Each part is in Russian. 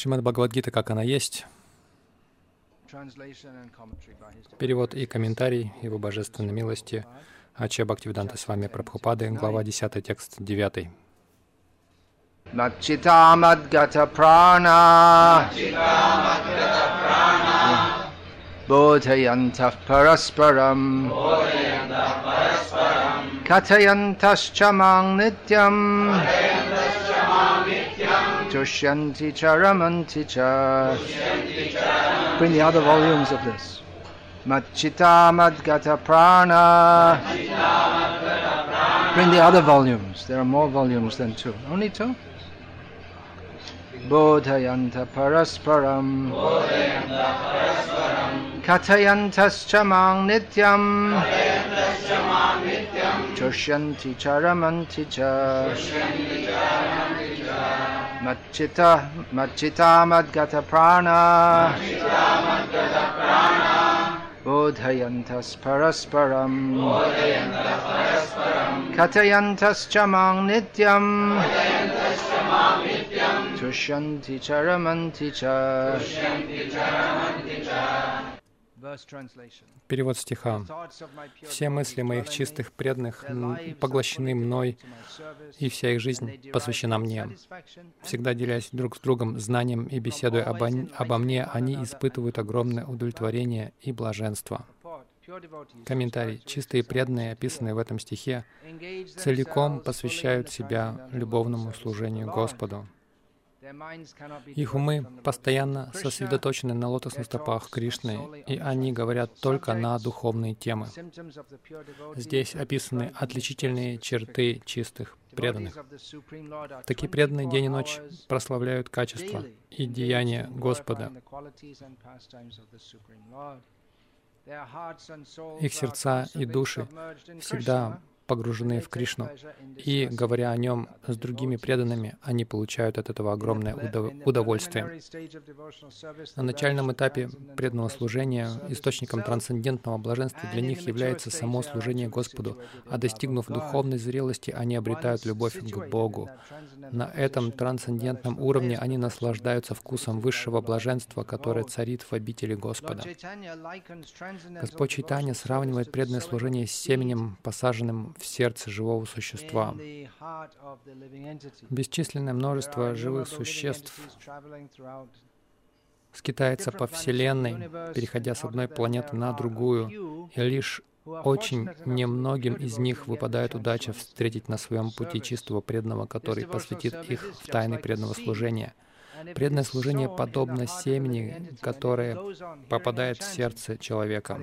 Шримад Бхагавадгита, как она есть, перевод и комментарий Его Божественной милости. Ача Бхактивиданта с вами Прабхупады, глава 10, текст 9. Machita Madgata Prana Bodhayantah Parasparam Katayantaschamang Nityam Tushyanti Charamanti Cha Bring the other volumes of this. Machita Madgata Prana Bring the other volumes. There are more volumes than two. Only two? Bodhayanta Parasparam parasparam. Katayantaschamang Nityam Tushyanti Charamanti Cha Machita Machita Madgata Prana. Bodhayantas Parasparam. Katayantaschamang Nityam. Tushyanti Charamanti Cha. Перевод стиха. Все мысли моих чистых преданных поглощены мной, и вся их жизнь посвящена мне. Всегда делясь друг с другом знанием и беседуя обо, обо мне, они испытывают огромное удовлетворение и блаженство. Комментарий. Чистые преданные, описанные в этом стихе, целиком посвящают себя любовному служению Господу. Их умы постоянно сосредоточены на лотосных стопах Кришны, и они говорят только на духовные темы. Здесь описаны отличительные черты чистых преданных. Такие преданные день и ночь прославляют качества и деяния Господа. Их сердца и души всегда погружены в Кришну, и, говоря о нем с другими преданными, они получают от этого огромное удов- удовольствие. На начальном этапе преданного служения источником трансцендентного блаженства для них является само служение Господу, а достигнув духовной зрелости, они обретают любовь к Богу. На этом трансцендентном уровне они наслаждаются вкусом высшего блаженства, которое царит в обители Господа. Господь Чайтанья сравнивает преданное служение с семенем, посаженным в сердце живого существа. Бесчисленное множество живых существ скитается по Вселенной, переходя с одной планеты на другую, и лишь очень немногим из них выпадает удача встретить на своем пути чистого преданного, который посвятит их в тайны преданного служения. Преданное служение подобно семени, которое попадает в сердце человека.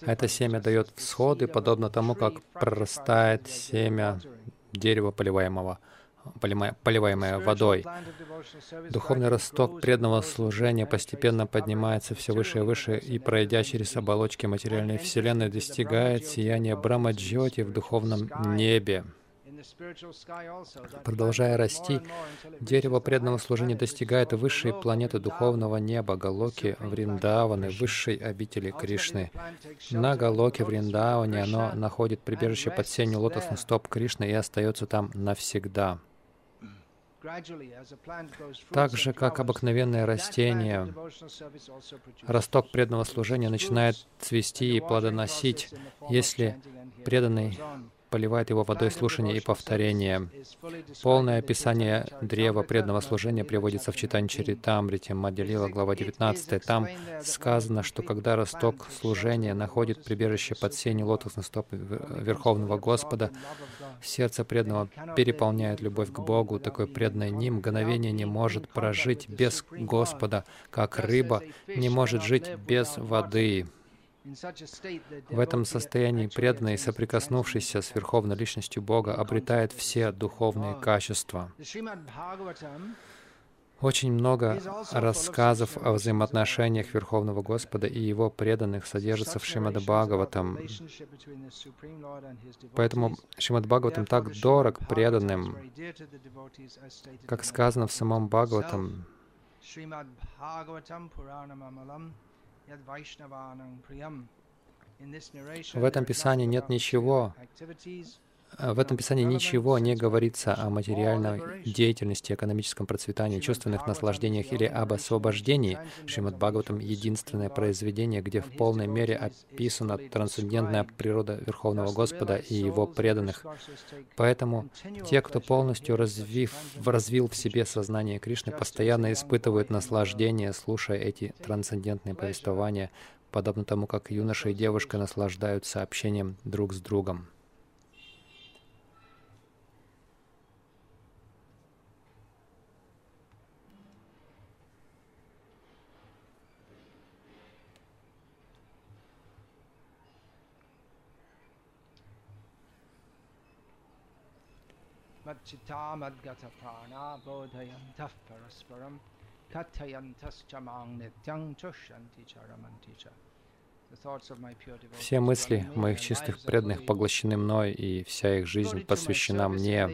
Это семя дает всходы, подобно тому, как прорастает семя дерева, поливаемого, поливаемое водой. Духовный росток преданного служения постепенно поднимается все выше и выше и, пройдя через оболочки материальной Вселенной, достигает сияния Брамаджоти в духовном небе. Продолжая расти, дерево преданного служения достигает высшей планеты духовного неба, Галоки Вриндаваны, высшей обители Кришны. На Галоке Вриндаване оно находит прибежище под сенью лотосных стоп Кришны и остается там навсегда. Так же, как обыкновенное растение, росток преданного служения начинает цвести и плодоносить, если преданный поливает его водой слушания и повторения. Полное описание древа преданного служения приводится в читании Чаритамрите, Мадьялила, глава 19. Там сказано, что когда росток служения находит прибежище под сенью лотосных стоп Верховного Господа, сердце преданного переполняет любовь к Богу. Такой преданный ни мгновение не может прожить без Господа, как рыба не может жить без воды. В этом состоянии преданный, соприкоснувшийся с Верховной Личностью Бога, обретает все духовные качества. Очень много рассказов о взаимоотношениях Верховного Господа и Его преданных содержится в Шримад Бхагаватам. Поэтому Шримад Бхагаватам так дорог преданным, как сказано в самом Бхагаватам. В этом Писании нет ничего, в этом Писании ничего не говорится о материальной деятельности, экономическом процветании, чувственных наслаждениях или об освобождении. Шримад Бхагаватам — единственное произведение, где в полной мере описана трансцендентная природа Верховного Господа и Его преданных. Поэтому те, кто полностью развив, развил в себе сознание Кришны, постоянно испытывают наслаждение, слушая эти трансцендентные повествования, подобно тому, как юноша и девушка наслаждаются общением друг с другом. Все мысли моих чистых преданных поглощены мной, и вся их жизнь посвящена мне.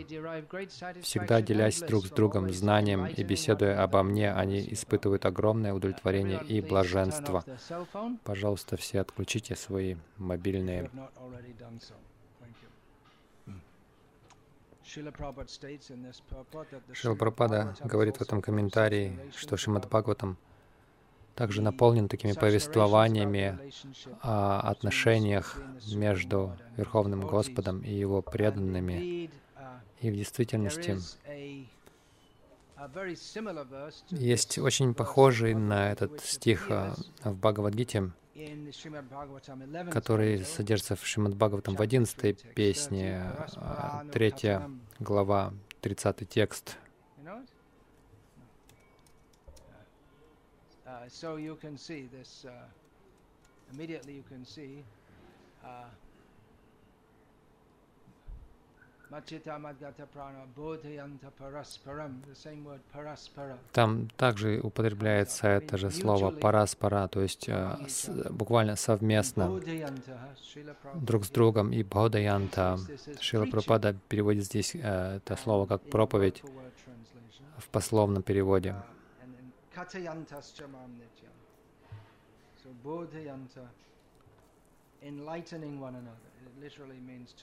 Всегда делясь друг с другом знанием и беседуя обо мне, они испытывают огромное удовлетворение и блаженство. Пожалуйста, все отключите свои мобильные Прабхупада говорит в этом комментарии, что Шримад Бхагаватам также наполнен такими повествованиями о отношениях между Верховным Господом и Его преданными. И в действительности есть очень похожий на этот стих а, в Бхагавадгите, который содержится в Шримад Бхагаватам в 11 песне, 3 а, глава, 30 текст. So you can see this, uh, immediately you can see uh, там также употребляется это же слово параспара, то есть с, буквально совместно друг с другом. И бходаянта Шила Прабхупада переводит здесь это слово как проповедь в пословном переводе.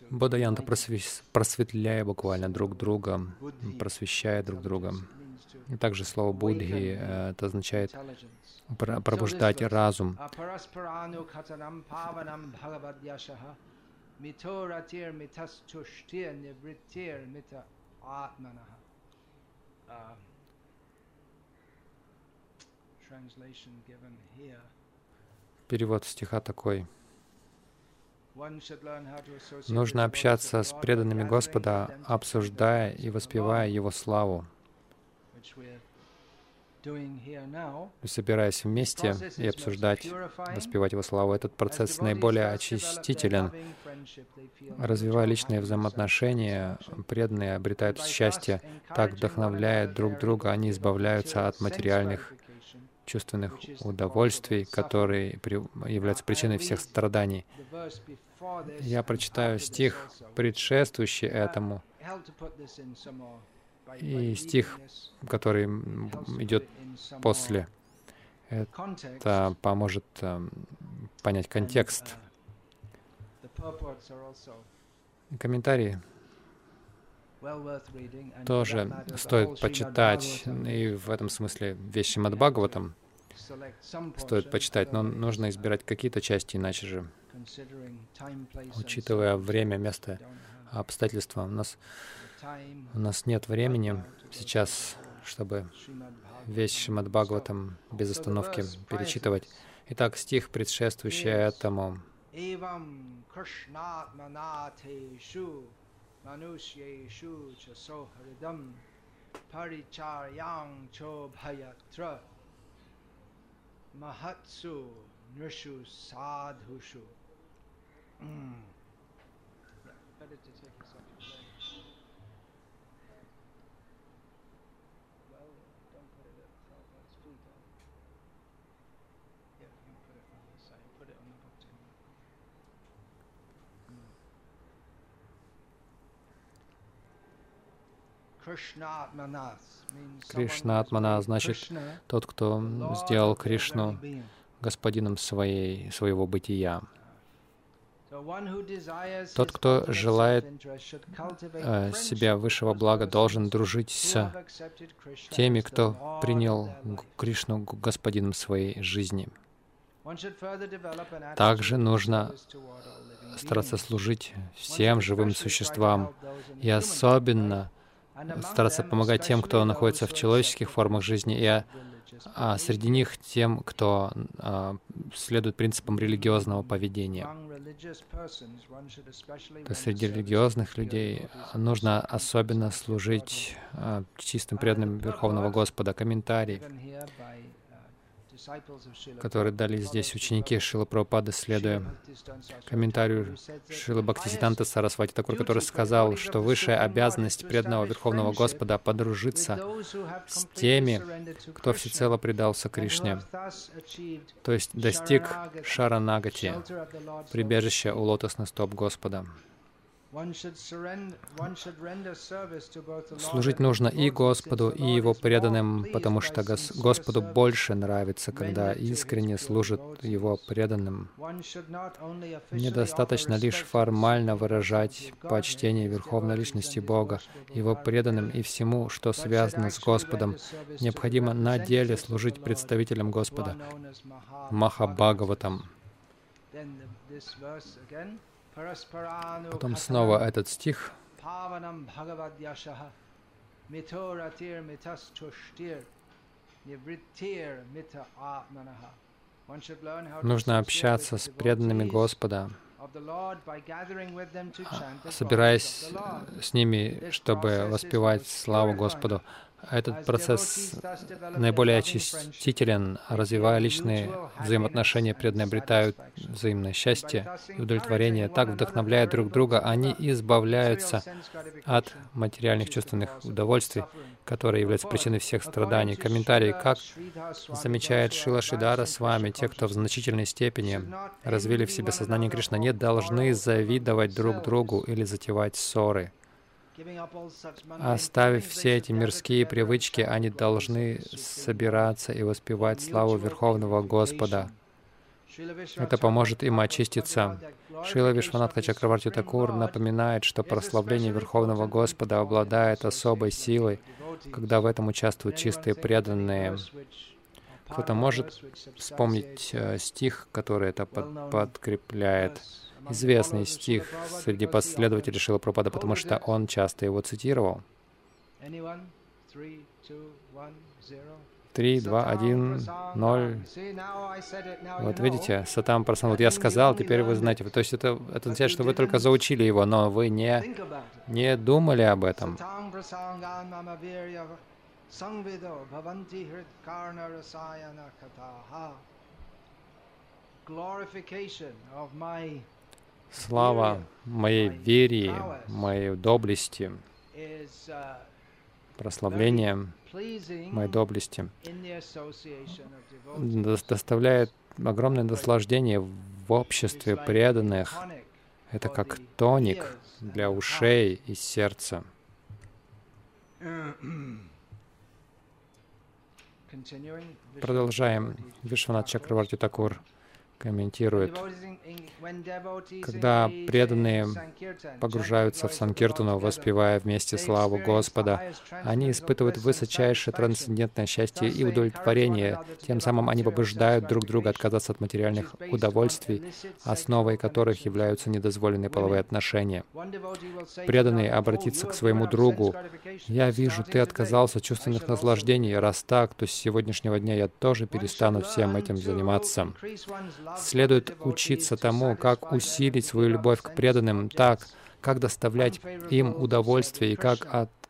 Бодаянта просветляя буквально друг друга, просвещая друг друга. И также слово будхи э, это означает пробуждать разум. Перевод стиха такой. Нужно общаться с преданными Господа, обсуждая и воспевая Его славу. Собираясь вместе и обсуждать, воспевать Его славу, этот процесс наиболее очистителен. Развивая личные взаимоотношения, преданные обретают счастье, так вдохновляя друг друга, они избавляются от материальных чувственных удовольствий, которые являются причиной всех страданий. Я прочитаю стих, предшествующий этому, и стих, который идет после. Это поможет эм, понять контекст. Комментарии тоже стоит почитать, и в этом смысле вещи Мадбхагаватам стоит почитать, но нужно избирать какие-то части, иначе же, учитывая время, место, обстоятельства, у нас, у нас нет времени сейчас, чтобы весь Шримад Бхагаватам без остановки перечитывать. Итак, стих, предшествующий этому. Manushyeshu cha sohridam paricharyang chobhayatra mahatsu nrishu sadhushu. Mm. Кришна Атмана значит тот, кто сделал Кришну господином своей, своего бытия. Тот, кто желает э, себя высшего блага, должен дружить с теми, кто принял. Кришну господином своей жизни. Также нужно Стараться служить всем живым существам и особенно стараться помогать тем, кто находится в человеческих формах жизни, и а, среди них тем, кто а, следует принципам религиозного поведения. То render среди религиозных людей нужно особенно служить а, чистым преданным Верховного Господа. Комментарий, который дали здесь ученики Шила Прабхупады, следуя комментарию Шила Бхактисиданта Сарасвати Такур, который сказал, что высшая обязанность преданного Верховного Господа — подружиться с теми, кто всецело предался Кришне, то есть достиг Шаранагати, прибежища у лотосных стоп Господа. Служить нужно и Господу, и Его преданным, потому что Гос- Господу больше нравится, когда искренне служат Его преданным. Недостаточно лишь формально выражать почтение Верховной Личности Бога, Его преданным и всему, что связано с Господом. Необходимо на деле служить представителям Господа. Махабхагаватам. Потом снова этот стих. Нужно общаться с преданными Господа, собираясь с ними, чтобы воспевать славу Господу. Этот процесс наиболее очистителен, развивая личные взаимоотношения, приобретают взаимное счастье и удовлетворение. Так, вдохновляя друг друга, они избавляются от материальных чувственных удовольствий, которые являются причиной всех страданий. Комментарий. Как замечает Шила Шидара с вами, те, кто в значительной степени развили в себе сознание Кришны, не должны завидовать друг другу или затевать ссоры. Оставив все эти мирские привычки, они должны собираться и воспевать славу Верховного Господа. Это поможет им очиститься. Шила Вишванатха Чакраварти Такур напоминает, что прославление Верховного Господа обладает особой силой, когда в этом участвуют чистые преданные. Кто-то может вспомнить э, стих, который это под- подкрепляет. Известный стих среди последователей Шила Прабхупады, потому что он часто его цитировал. Три, два, один, ноль. Вот видите, Сатам Прасан, вот я сказал, теперь вы знаете. То есть это, это означает, что вы только заучили его, но вы не, не думали об этом. Слава моей вере, моей доблести, прославление моей доблести дос- доставляет огромное наслаждение в обществе преданных. Это как тоник для ушей и сердца. Продолжаем. Вишванат Чакраварти Такур комментирует, когда преданные погружаются в Санкиртану, воспевая вместе славу Господа, они испытывают высочайшее трансцендентное счастье и удовлетворение. Тем самым они побуждают друг друга отказаться от материальных удовольствий, основой которых являются недозволенные половые отношения. Преданный обратится к своему другу. «Я вижу, ты отказался от чувственных наслаждений. Раз так, то с сегодняшнего дня я тоже перестану всем этим заниматься». Следует учиться тому, как усилить свою любовь к преданным так, как доставлять им удовольствие и как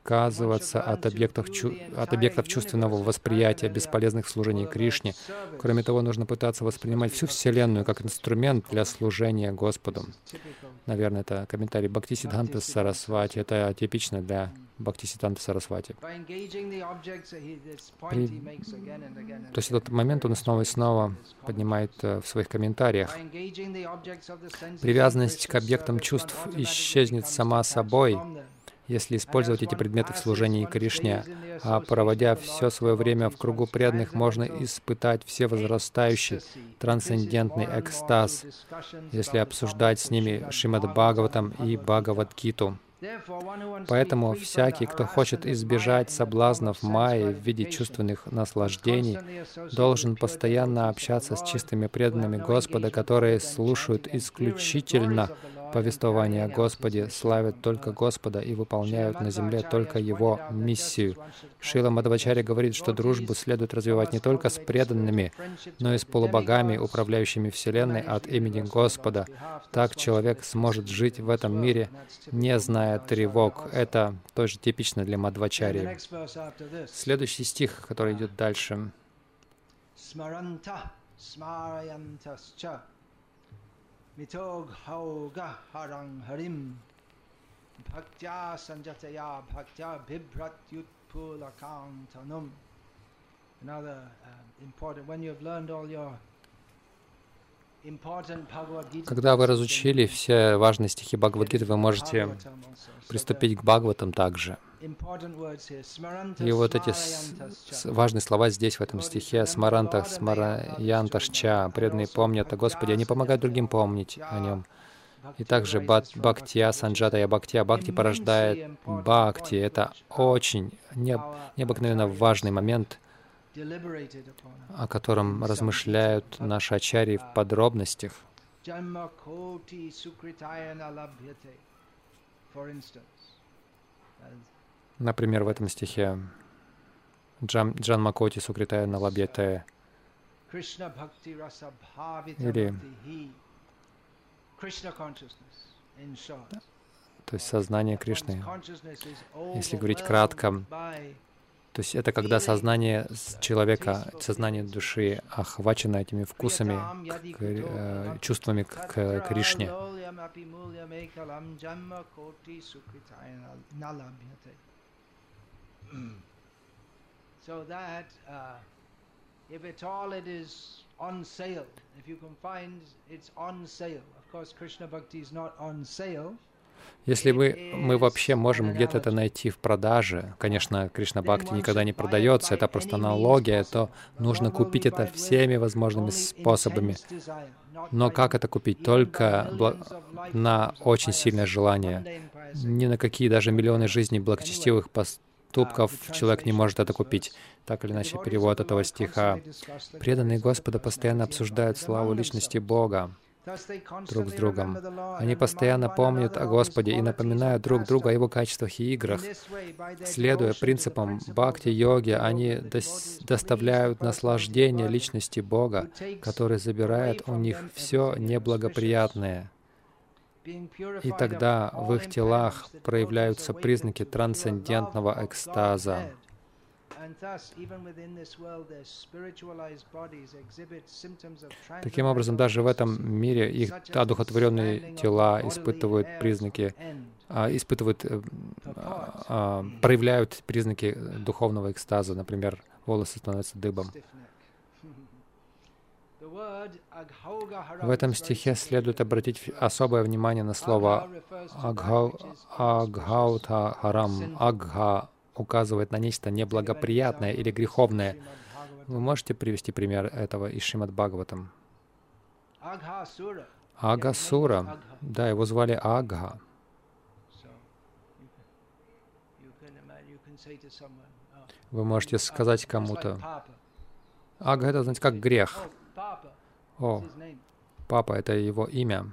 отказываться от объектов, чу от объектов чувственного восприятия, бесполезных служений Кришне. Кроме того, нужно пытаться воспринимать всю Вселенную как инструмент для служения Господу. Наверное, это комментарий Бхакти Сиддханта Сарасвати. Это типично для Бхакти Сиддханта Сарасвати. При... То есть этот момент он снова и снова поднимает э, в своих комментариях. Привязанность к объектам чувств исчезнет сама собой, если использовать эти предметы в служении Кришне, а проводя все свое время в кругу преданных, можно испытать все возрастающий трансцендентный экстаз, если обсуждать с ними Шримад Бхагаватам и Бхагавадгиту. Поэтому всякий, кто хочет избежать соблазнов Майи в виде чувственных наслаждений, должен постоянно общаться с чистыми преданными Господа, которые слушают исключительно повествования о Господе, славят только Господа и выполняют на земле только Его миссию. Шила Мадхавачарья говорит, что дружбу следует развивать не только с преданными, но и с полубогами, управляющими Вселенной от имени Господа. Так человек сможет жить в этом мире, не зная тревог. Это тоже типично для Мадхвачарьи. Следующий стих, который идет дальше. Mitog hauga harang harim bhaktya sanjataya bhaktya bibhratyutpulakantanum. Another uh, important, when you have learned all your когда вы разучили все важные стихи Бхагавадгиты, вы можете приступить к Бхагаватам также. И вот эти важные слова здесь, в этом стихе, смаранта, смараянташча, преданные помнят о Господе, они помогают другим помнить о Нем. И также бхактия, санджатая бхактия, бхакти порождает бхакти. Это очень необыкновенно важный момент, о котором размышляют наши ачари в подробностях. Например, в этом стихе. Джан, Джан Макоти Сукритая Налабьете или то есть сознание Кришны. Если говорить кратко, то есть это когда сознание человека, сознание души охвачено этими вкусами, к, э, чувствами к, к Кришне. So that uh, if at all it is on sale, if you can find it's on sale. Of course, Krishna Bhakti is not on sale. Если мы, мы вообще можем где-то это найти в продаже, конечно, Кришна Бхакти никогда не продается, это просто аналогия, то нужно купить это всеми возможными способами. Но как это купить? Только на очень сильное желание. Ни на какие даже миллионы жизней благочестивых поступков человек не может это купить. Так или иначе, перевод этого стиха. Преданные Господа постоянно обсуждают славу личности Бога друг с другом. Они постоянно помнят о Господе и напоминают друг другу о Его качествах и играх. Следуя принципам бхакти-йоги, они доставляют наслаждение личности Бога, который забирает у них все неблагоприятное. И тогда в их телах проявляются признаки трансцендентного экстаза. Таким образом, даже в этом мире их одухотворенные тела испытывают признаки, а, испытывают, э, а, проявляют признаки духовного экстаза. Например, волосы становятся дыбом. В этом стихе следует обратить особое внимание на слово «агхаута харам», «агха» указывает на нечто неблагоприятное или греховное. Вы можете привести пример этого из Шримад Бхагаватам? Агасура. Да, его звали Агха. Вы можете сказать кому-то, Ага — это, знаете, как грех. О, папа — это его имя.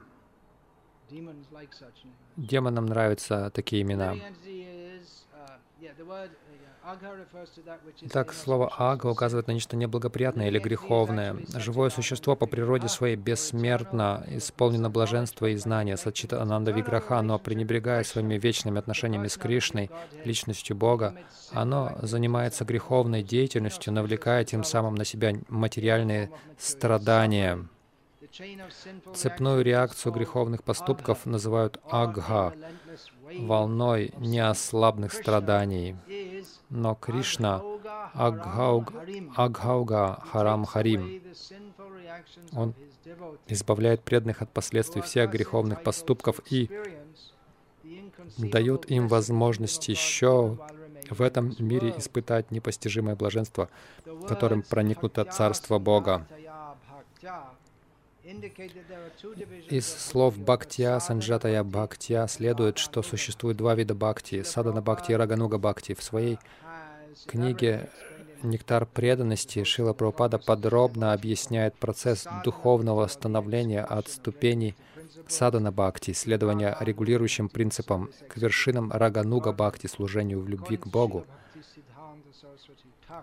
Демонам нравятся такие имена. Так, слово «ага» указывает на нечто неблагоприятное или греховное. Живое существо по природе своей бессмертно, исполнено блаженства и знания, сочит Ананда Виграха, но пренебрегая своими вечными отношениями с Кришной, личностью Бога, оно занимается греховной деятельностью, навлекая тем самым на себя материальные страдания. Цепную реакцию греховных поступков называют агха, волной неослабных страданий. Но Кришна Агхауг, Агхауга Харам Харим. Он избавляет преданных от последствий всех греховных поступков и дает им возможность еще в этом мире испытать непостижимое блаженство, которым проникнуто Царство Бога. Из слов Бхактия, Санджатая Бхактия следует, что существует два вида бхакти — садана бхакти и рагануга бхакти. В своей книге «Нектар преданности» Шила Прабхупада подробно объясняет процесс духовного становления от ступеней садана бхакти, следования регулирующим принципам, к вершинам рагануга бхакти, служению в любви к Богу.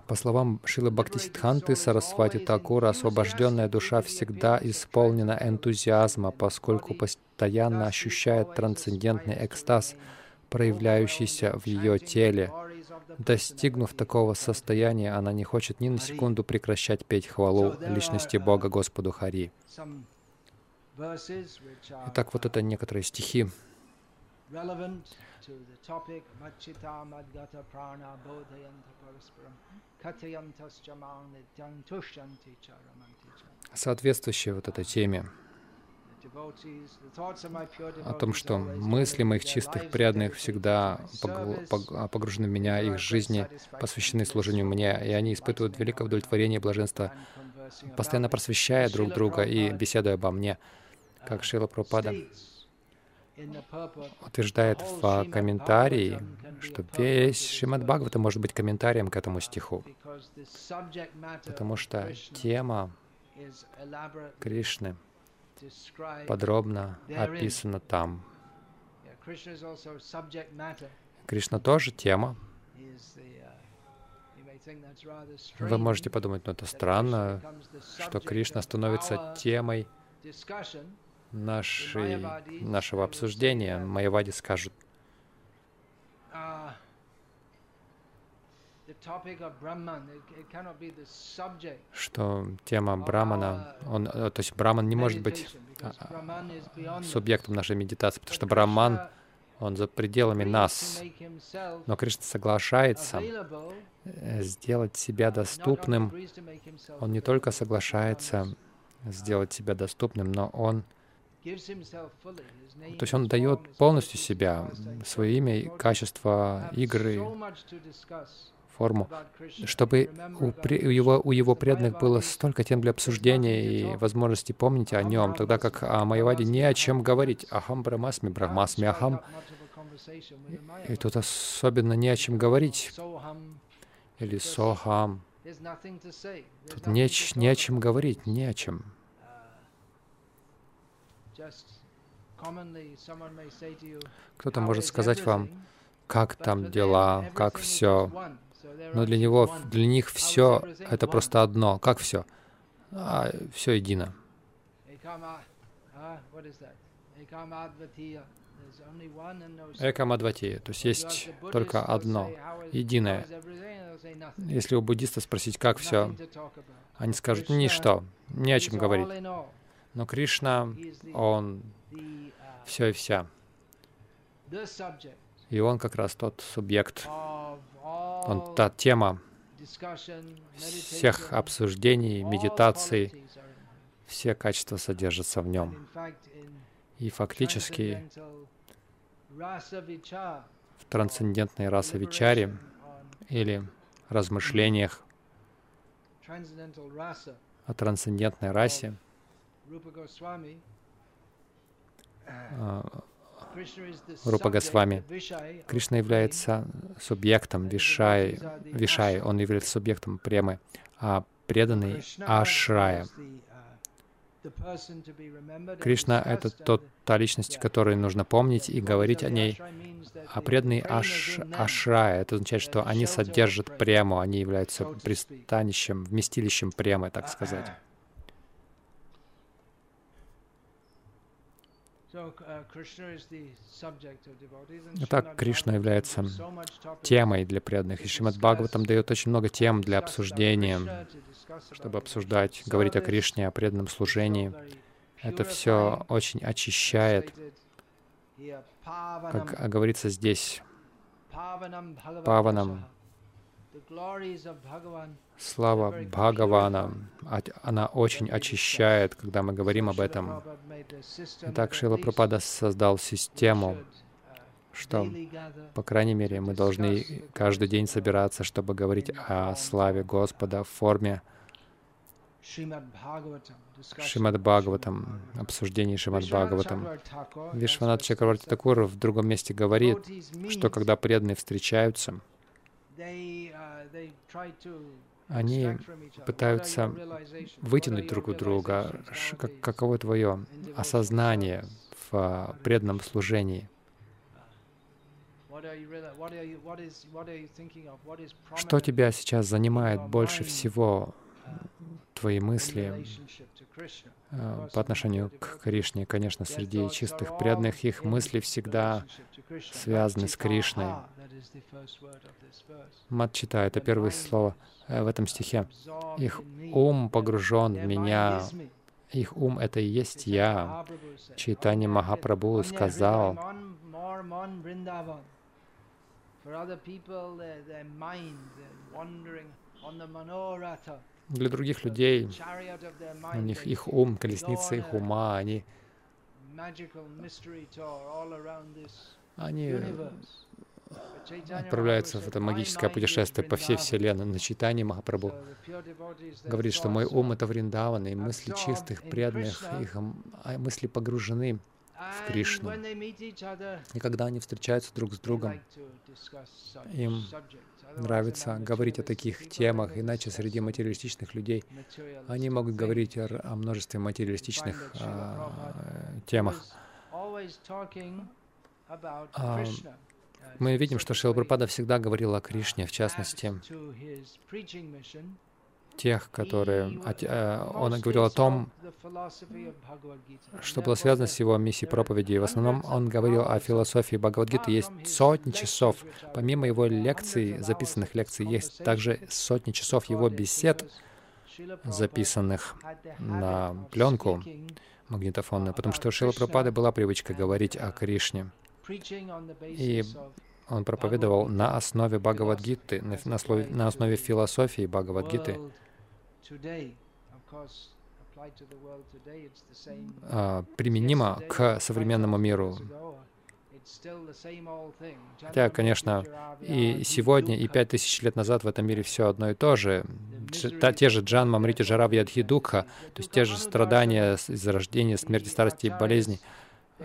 По словам Шилы Бхактисидханты Сарасвати Такура, освобожденная душа всегда исполнена энтузиазма, поскольку постоянно ощущает трансцендентный экстаз, проявляющийся в ее теле. Достигнув такого состояния, она не хочет ни на секунду прекращать петь хвалу личности Бога Господу Хари. Итак, вот это некоторые стихи, to the topic Machita Madgata Prana Bodhayanta Parasparam Kathayantascha Mang Tushyanti Соответствующие вот этой теме. О том, что мысли моих чистых преданных всегда погружены в меня, их жизни посвящены служению мне, и они испытывают великое удовлетворение и блаженство, постоянно просвещая друг друга и беседуя обо мне, как Шила Пропада утверждает в комментарии, что весь Шримад Бхагавата может быть комментарием к этому стиху, потому что тема Кришны подробно описана там. Кришна тоже тема. Вы можете подумать, ну это странно, что Кришна становится темой нашей, нашего обсуждения. Майявади скажут, что тема Брамана, он, э, то есть Браман не может быть а, а, субъектом нашей медитации, потому что Браман, он за пределами нас. Но Кришна соглашается э, сделать себя доступным. Он не только соглашается сделать себя доступным, но он то есть он дает полностью себя, свое имя, качество игры, форму, чтобы у, у, его, у его преданных было столько тем для обсуждения и возможности помнить о нем, тогда как о Майяваде не о чем говорить. Ахам Брамасми, Брахмасми Ахам. И тут особенно не о чем говорить. Или Сохам. Тут не, не о чем говорить, не о чем. Кто-то может сказать вам, как там дела, как все. Но для него, для них все это просто одно. Как все? А, все едино. Экамадватия, то есть есть только одно, единое. Если у буддиста спросить, как все, они скажут, ничто, не о чем говорить. Но Кришна, Он все и вся. И Он как раз тот субъект, Он та тема всех обсуждений, медитаций, все качества содержатся в нем. И фактически в трансцендентной расовичаре или размышлениях о трансцендентной расе Рупа Госвами. Кришна является субъектом Вишай, Вишай, он является субъектом премы, а преданный Ашрая. Кришна — это тот, та личность, которой нужно помнить и говорить о ней. А преданные аш, ашрая, это означает, что они содержат прему, они являются пристанищем, вместилищем премы, так сказать. Итак, Кришна является темой для преданных. И Шримад Бхагаватам дает очень много тем для обсуждения, чтобы обсуждать, говорить о Кришне, о преданном служении. Это все очень очищает, как говорится здесь, Паванам, Слава Бхагавана, она очень очищает, когда мы говорим об этом. Итак, Шила Пропада создал систему, что, по крайней мере, мы должны каждый день собираться, чтобы говорить о славе Господа в форме Шримад Бхагаватам, обсуждении Шримад Бхагаватам. Вишванат Чакраварти Такур в другом месте говорит, что когда преданные встречаются, они пытаются вытянуть друг у друга, как, каково твое осознание в а, преданном служении. Что тебя сейчас занимает больше всего твои мысли э, по отношению к Кришне. Конечно, среди чистых преданных их мысли всегда связаны с Кришной. Мат читает, это первое слово э, в этом стихе. Их ум погружен в меня. Их ум — это и есть я. Читание Махапрабху сказал, For other people, their mind, they're wandering on the Manorata. Для других людей у них их ум, колесница их ума, они, они отправляются в это магическое путешествие по всей Вселенной. На читании Махапрабху говорит, что мой ум — это Вриндаван, и мысли чистых, преданных, их а мысли погружены в Кришну. И когда они встречаются друг с другом, им нравится говорить о таких темах, иначе среди материалистичных людей они могут говорить о, множестве материалистичных а, темах. А, мы видим, что Шрила Прабхупада всегда говорил о Кришне, в частности, тех, которые... Э, он говорил о том, что было связано с его миссией проповеди. В основном он говорил о философии Бхагавадгиты. Есть сотни часов. Помимо его лекций, записанных лекций, есть также сотни часов его бесед, записанных на пленку магнитофонную, потому что у Шила Прабхупады была привычка говорить о Кришне. И он проповедовал на основе Бхагавадгиты, на, основе, на основе философии Бхагавадгиты. А, применимо к современному миру. Хотя, конечно, и сегодня, и пять тысяч лет назад в этом мире все одно и то же. Те же Джан, Мамрити, Жарав, Ядхи, Дукха, то есть те же страдания из-за рождения, смерти, старости и болезней.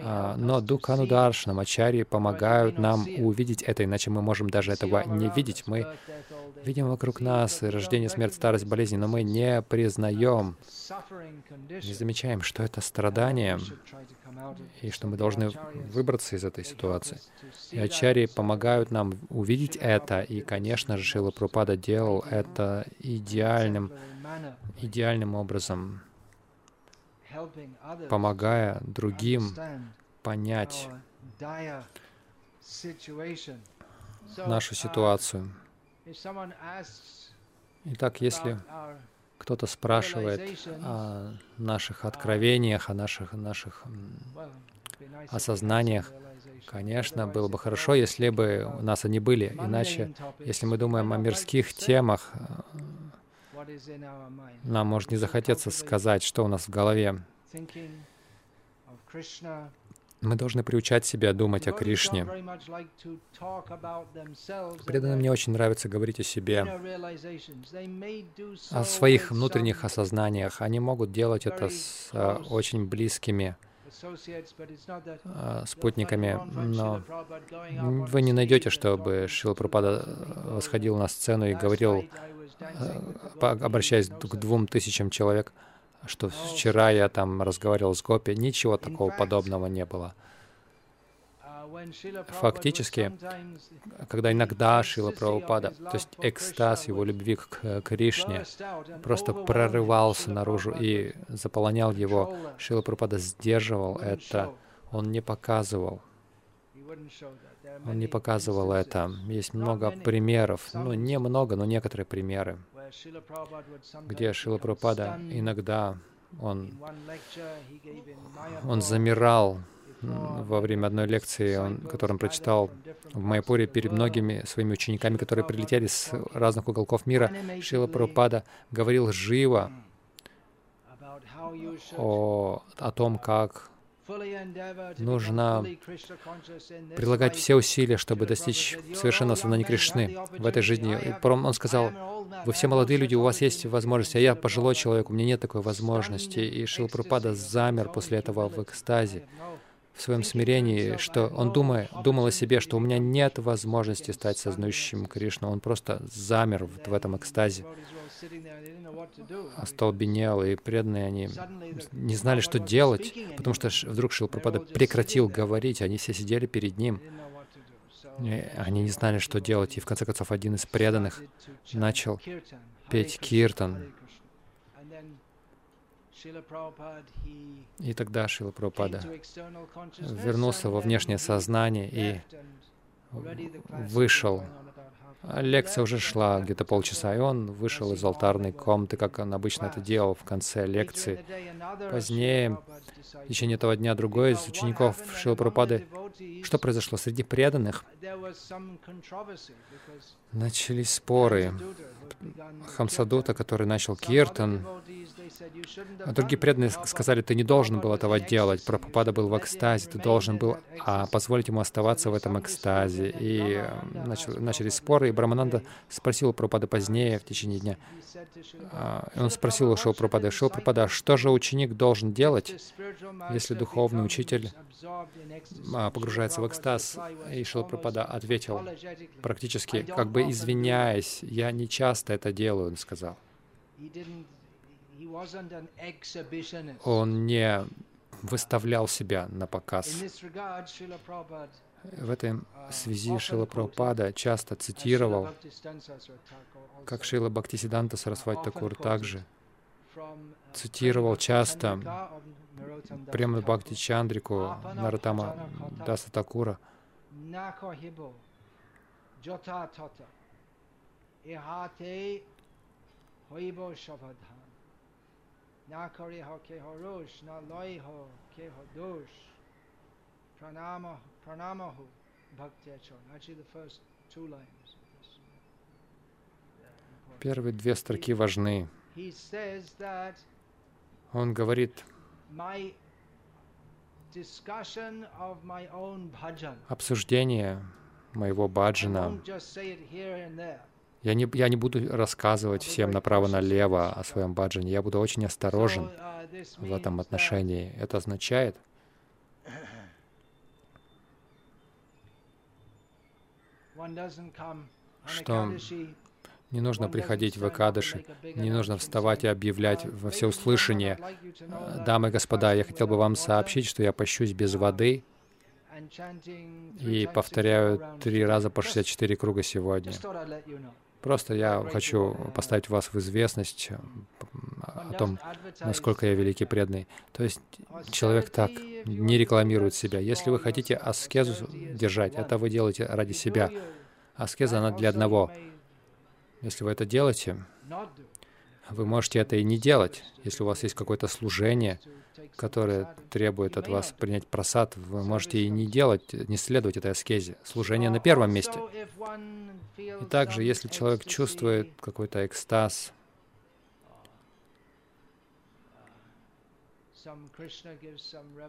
А, но Дукханударшнам, Ачари помогают нам увидеть это, иначе мы можем даже этого не видеть. Мы видим вокруг нас рождение, смерть, старость, болезни, но мы не признаем, не замечаем, что это страдание, и что мы должны выбраться из этой ситуации. И Ачари помогают нам увидеть это, и, конечно же, Шила Прупада делал это идеальным, идеальным образом помогая другим понять нашу ситуацию. Итак, если кто-то спрашивает о наших откровениях, о наших, наших осознаниях, конечно, было бы хорошо, если бы у нас они были. Иначе, если мы думаем о мирских темах, нам может не захотеться сказать, что у нас в голове. Мы должны приучать себя думать о Кришне. Преданным мне очень нравится говорить о себе, о своих внутренних осознаниях. Они могут делать это с а, очень близкими спутниками, но вы не найдете, чтобы Шила Прабхупада восходил на сцену и говорил, а, обращаясь к двум тысячам человек, что вчера я там разговаривал с Гопи. Ничего такого подобного не было. Фактически, когда иногда Шила Прабхупада, то есть экстаз его любви к Кришне, просто прорывался наружу и заполонял его, Шила Прабхупада сдерживал это, он не показывал. Он не показывал это. Есть много примеров, ну, не много, но некоторые примеры, где Шила Прабхупада иногда он, он замирал во время одной лекции, он, которую он прочитал в Майпуре перед многими своими учениками, которые прилетели с разных уголков мира, Шила Прабхупада говорил живо о, о том, как нужно прилагать все усилия, чтобы достичь совершенного сознания Кришны в этой жизни. И он сказал, вы все молодые люди, у вас есть возможность, а я пожилой человек, у меня нет такой возможности. И Шилпрапада замер после этого в экстазе в своем смирении, что он думая, думал о себе, что у меня нет возможности стать сознающим Кришну. Он просто замер в, в этом экстазе, остолбенел, и преданные они не знали, что делать, потому что вдруг Шилпрапада прекратил говорить, они все сидели перед ним. И они не знали, что делать, и в конце концов один из преданных начал петь киртан, и тогда Шила Прабхупада вернулся во внешнее сознание и вышел. Лекция уже шла где-то полчаса, и он вышел из алтарной комнаты, как он обычно это делал в конце лекции. Позднее, в течение этого дня, другой из учеников Шила Прабхупады, что произошло среди преданных? Начались споры. Хамсадута, который начал киртан, а другие преданные сказали, ты не должен был этого делать. Прабхупада был в экстазе, ты должен был а, позволить ему оставаться в этом экстазе. И э, начал, начались споры, и Брамананда спросил у Прабхупады позднее, в течение дня. А, он спросил у Шилпрапады, Шилпрапада, а что же ученик должен делать, если духовный учитель а, погружается в экстаз? И Шилпрапада ответил, практически как бы извиняясь, я не часто это делаю, он сказал. Он не выставлял себя на показ. В этой связи Шила Прабхупада часто цитировал, как Шила Бхактисиданта Сарасвати Такур также цитировал часто прямо Бхакти Чандрику Наратама Даса Такура. Bhakti. Actually, the first two lines. Первые две строки важны. Он говорит, обсуждение моего баджана я не, я не буду рассказывать всем направо-налево о своем баджане. Я буду очень осторожен в этом отношении. Это означает, что не нужно приходить в Экадыши, не нужно вставать и объявлять во всеуслышание. Дамы и господа, я хотел бы вам сообщить, что я пощусь без воды и повторяю три раза по 64 круга сегодня. Просто я хочу поставить вас в известность о том, насколько я великий преданный. То есть человек так не рекламирует себя. Если вы хотите аскезу держать, это вы делаете ради себя. Аскеза, она для одного. Если вы это делаете, вы можете это и не делать. Если у вас есть какое-то служение, которое требует от вас принять просад, вы можете и не делать, не следовать этой аскезе. Служение на первом месте. И также, если человек чувствует какой-то экстаз,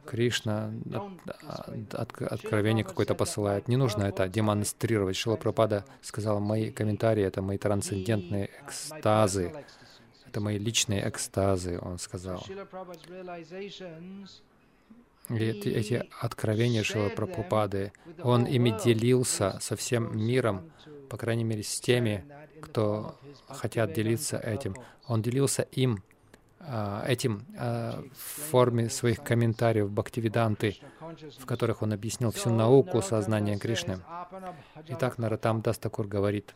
Кришна от, от, откровение какое-то посылает. Не нужно это демонстрировать. Шила Прабхада сказала, мои комментарии — это мои трансцендентные экстазы. Это мои личные экстазы, он сказал. И эти, эти откровения Шила Прабхупады, он ими делился со всем миром, по крайней мере, с теми, кто хотят делиться этим. Он делился им этим а, в форме своих комментариев Бхактивиданты, в которых он объяснил всю науку сознания Кришны. Итак, Наратам Дастакур говорит,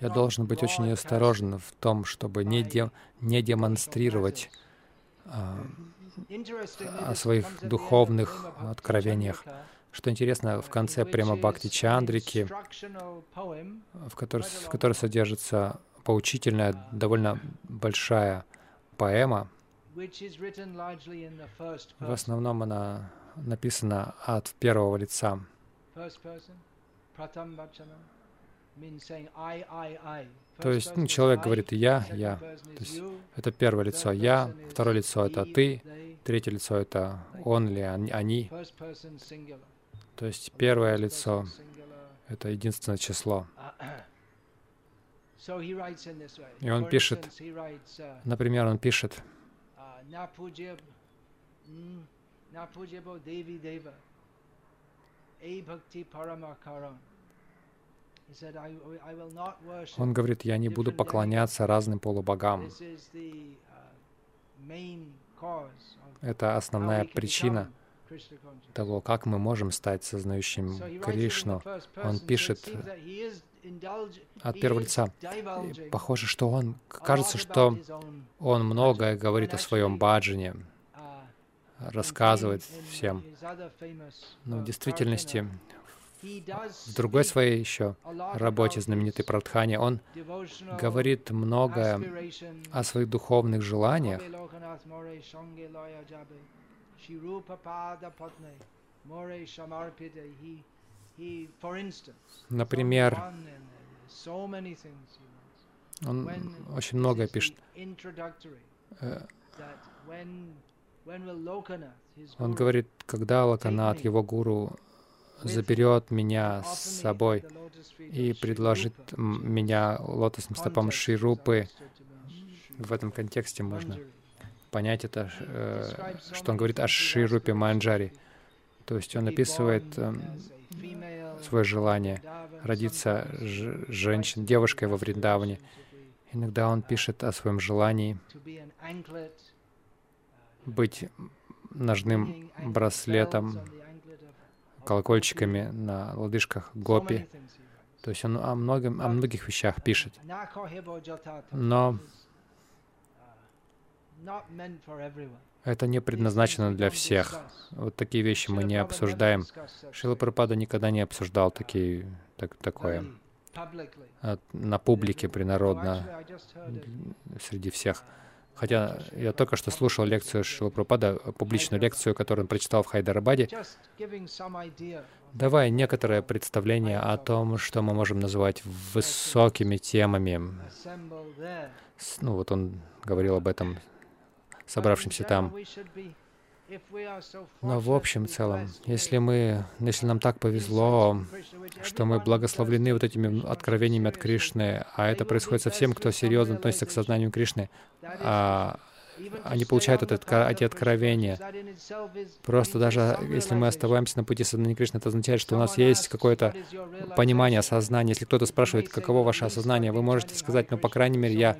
я должен быть очень осторожен в том, чтобы не, де, не демонстрировать а, о своих духовных откровениях. Что интересно, в конце прямо Бхакти Чандрики, в которой, в которой содержится поучительная, довольно большая поэма, в основном она написана от первого лица. То есть ну, человек говорит «я», «я». То есть это первое лицо «я», второе лицо — это «ты», третье лицо — это «он» или «они». То есть первое лицо — это единственное число. И он пишет, например, он пишет, он говорит, я не буду поклоняться разным полубогам. Это основная причина того, как мы можем стать сознающим Кришну. Он пишет от первого лица. Похоже, что он, кажется, что он многое говорит о своем баджане, рассказывает всем. Но в действительности, в другой своей еще работе знаменитой Прадхане, он говорит многое о своих духовных желаниях, Например, он очень многое пишет. Э, он говорит, когда Лаканат, его гуру, заберет меня с собой и предложит меня лотосным стопам Ширупы, в этом контексте можно понять это, э, что он говорит о Ширупе Манджари. То есть он описывает э, свое желание родиться женщин, девушкой во Вриндаване. Иногда он пишет о своем желании быть ножным браслетом, колокольчиками на лодыжках гопи. То есть он о, многом, о многих вещах пишет. Но это не предназначено для всех. Вот такие вещи мы не обсуждаем. Шила Прабхупада никогда не обсуждал такие, так, такое. На публике, принародно, среди всех. Хотя я только что слушал лекцию Шила Прабхупада, публичную лекцию, которую он прочитал в Хайдарабаде, давая некоторое представление о том, что мы можем называть высокими темами. Ну вот он говорил об этом собравшимся там. Но в общем целом, если мы, если нам так повезло, что мы благословлены вот этими откровениями от Кришны, а это происходит со всем, кто серьезно относится к сознанию Кришны, а они получают это, эти откровения. Просто даже если мы оставаемся на пути сознания Кришны, это означает, что у нас есть какое-то понимание, осознание. Если кто-то спрашивает, каково ваше осознание, вы можете сказать, ну, по крайней мере, я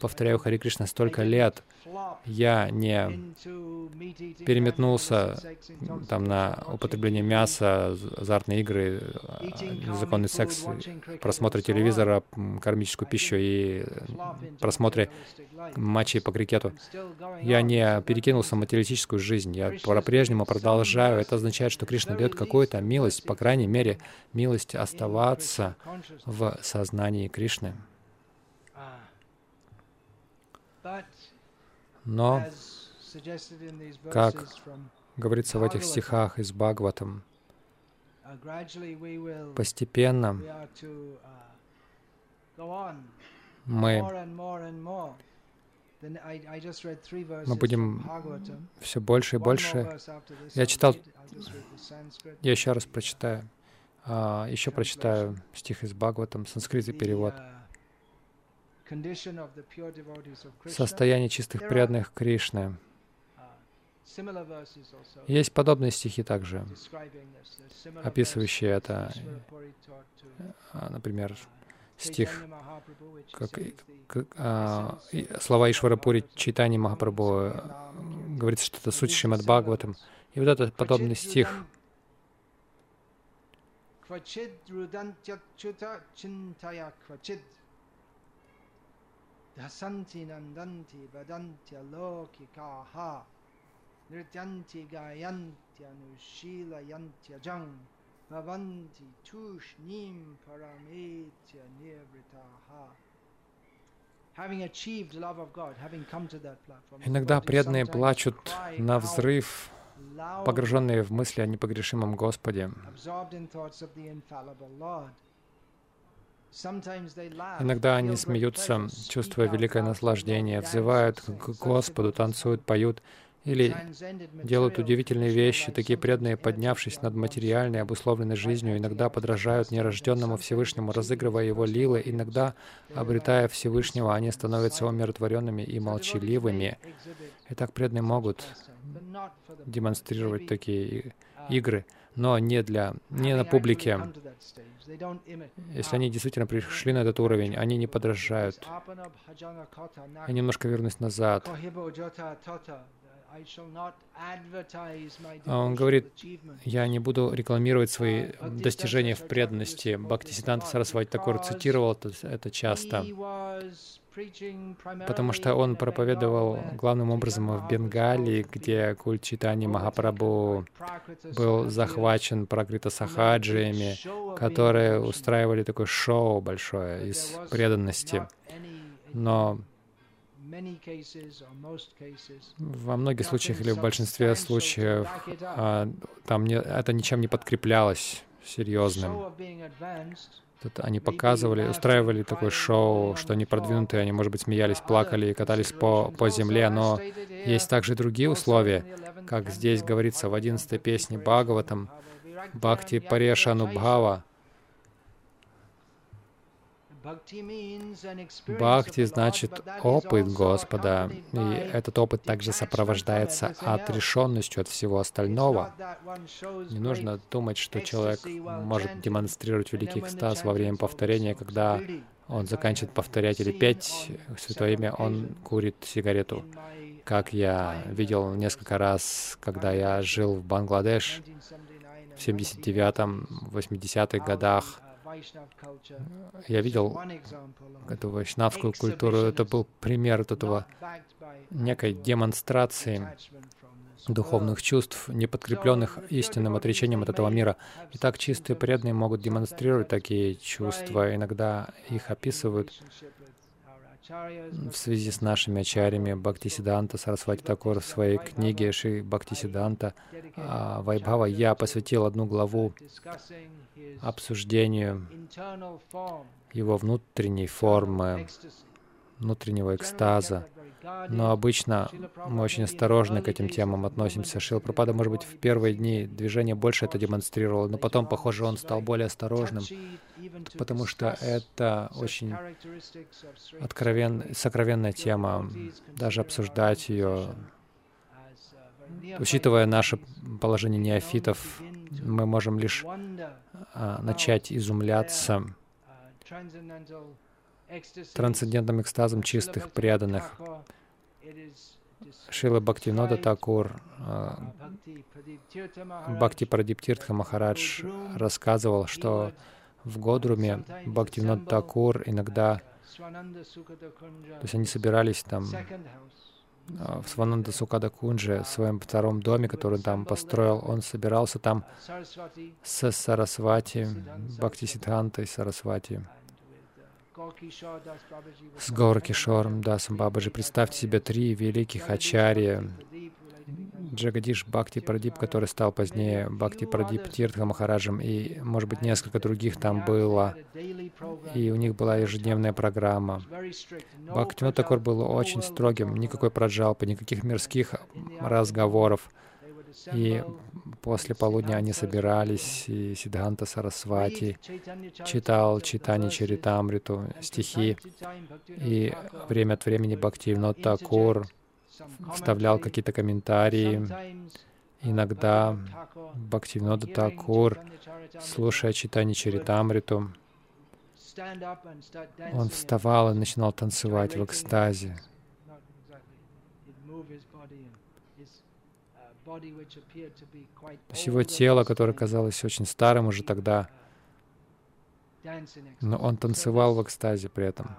повторяю Хари Кришна столько лет, я не переметнулся там на употребление мяса, азартные игры, незаконный секс, просмотр телевизора, кармическую пищу и просмотре матчей по крикету. Я не перекинулся в жизнь, я по-прежнему продолжаю. Это означает, что Кришна дает какую-то милость, по крайней мере, милость оставаться в сознании Кришны. Но, как говорится в этих стихах из Бхагаватам, постепенно мы мы будем все больше и больше. Я читал, я еще раз прочитаю, а, еще прочитаю стих из Бхагаватам, санскрит и перевод. Состояние чистых преданных Кришны. Есть подобные стихи также, описывающие это. А, например, стих, как, как а, слова Ишварапури Чайтани Махапрабху, э, говорится, что это суть Шримад Бхагаватам. И вот этот подобный стих. Jang bhavanti tushnim parametya nivritaha Иногда преданные плачут на взрыв, погруженные в мысли о непогрешимом Господе. Иногда они смеются, чувствуя великое наслаждение, взывают к Господу, танцуют, поют или делают удивительные вещи, такие преданные, поднявшись над материальной, обусловленной жизнью, иногда подражают нерожденному Всевышнему, разыгрывая его лилы, иногда, обретая Всевышнего, они становятся умиротворенными и молчаливыми. И так преданные могут демонстрировать такие игры, но не для не на публике. Если они действительно пришли на этот уровень, они не подражают. Я немножко вернусь назад. А он говорит, я не буду рекламировать свои uh, достижения в преданности. Бхактисиданта Сарасвати Такур цитировал это, часто, потому что он проповедовал главным образом в Бенгалии, где культ Читани Махапрабху был захвачен Пракрита Сахаджиями, которые устраивали такое шоу большое из преданности. Но во многих случаях или в большинстве случаев а, там не, это ничем не подкреплялось серьезным. Тут они показывали, устраивали такое шоу, что они продвинутые, они, может быть, смеялись, плакали и катались по, по земле, но есть также другие условия, как здесь говорится в одиннадцатой песне Бхагаватам, Бхакти Парешану Бхава, Бхакти значит опыт Господа, и этот опыт также сопровождается отрешенностью от всего остального. Не нужно думать, что человек может демонстрировать великий экстаз во время повторения, когда он заканчивает повторять или петь Святое Имя, он курит сигарету. Как я видел несколько раз, когда я жил в Бангладеш в 79-м, 80-х годах, я видел эту вайшнавскую культуру. Это был пример этого некой демонстрации духовных чувств, не подкрепленных истинным отречением от этого мира. И так чистые преданные могут демонстрировать такие чувства. Иногда их описывают в связи с нашими ачарями Бхактисиданта Сарасвати Такур в своей книге Ши Бхактисиданта а, Вайбхава я посвятил одну главу обсуждению его внутренней формы, внутреннего экстаза. Но обычно мы очень осторожно к этим темам относимся. Шил Пропада, может быть, в первые дни движения больше это демонстрировал, но потом, похоже, он стал более осторожным, потому что это очень откровен, сокровенная тема, даже обсуждать ее, учитывая наше положение неофитов, мы можем лишь а, начать изумляться трансцендентным экстазом чистых преданных. Шила Бхактинода Такур, а, Бхакти Прадиптиртха Махарадж рассказывал, что в Годруме Бхактивинод Такур иногда, то есть они собирались там а, в Свананда Сукада Кунже, в своем втором доме, который он там построил, он собирался там с Сарасвати, Бхакти Сидхантой Сарасвати, с Гауракишором Дасом Бабаджи. Представьте себе три великих ачарья, Джагадиш Бхакти Прадип, который стал позднее Бхакти Прадип Тиртха Махараджем, и, может быть, несколько других там было, и у них была ежедневная программа. Бхактивинод Такур был очень строгим, никакой праджалпы, никаких мирских разговоров. И после полудня они собирались, и Сиддханта Сарасвати читал Читани Чаритамриту, стихи, и время от времени Бхактивинод Такур вставлял какие-то комментарии. Иногда Бхактивинода Такур, слушая читание Чаритамриту, он вставал и начинал танцевать в экстазе. То есть его тело, которое казалось очень старым уже тогда, но он танцевал в экстазе при этом.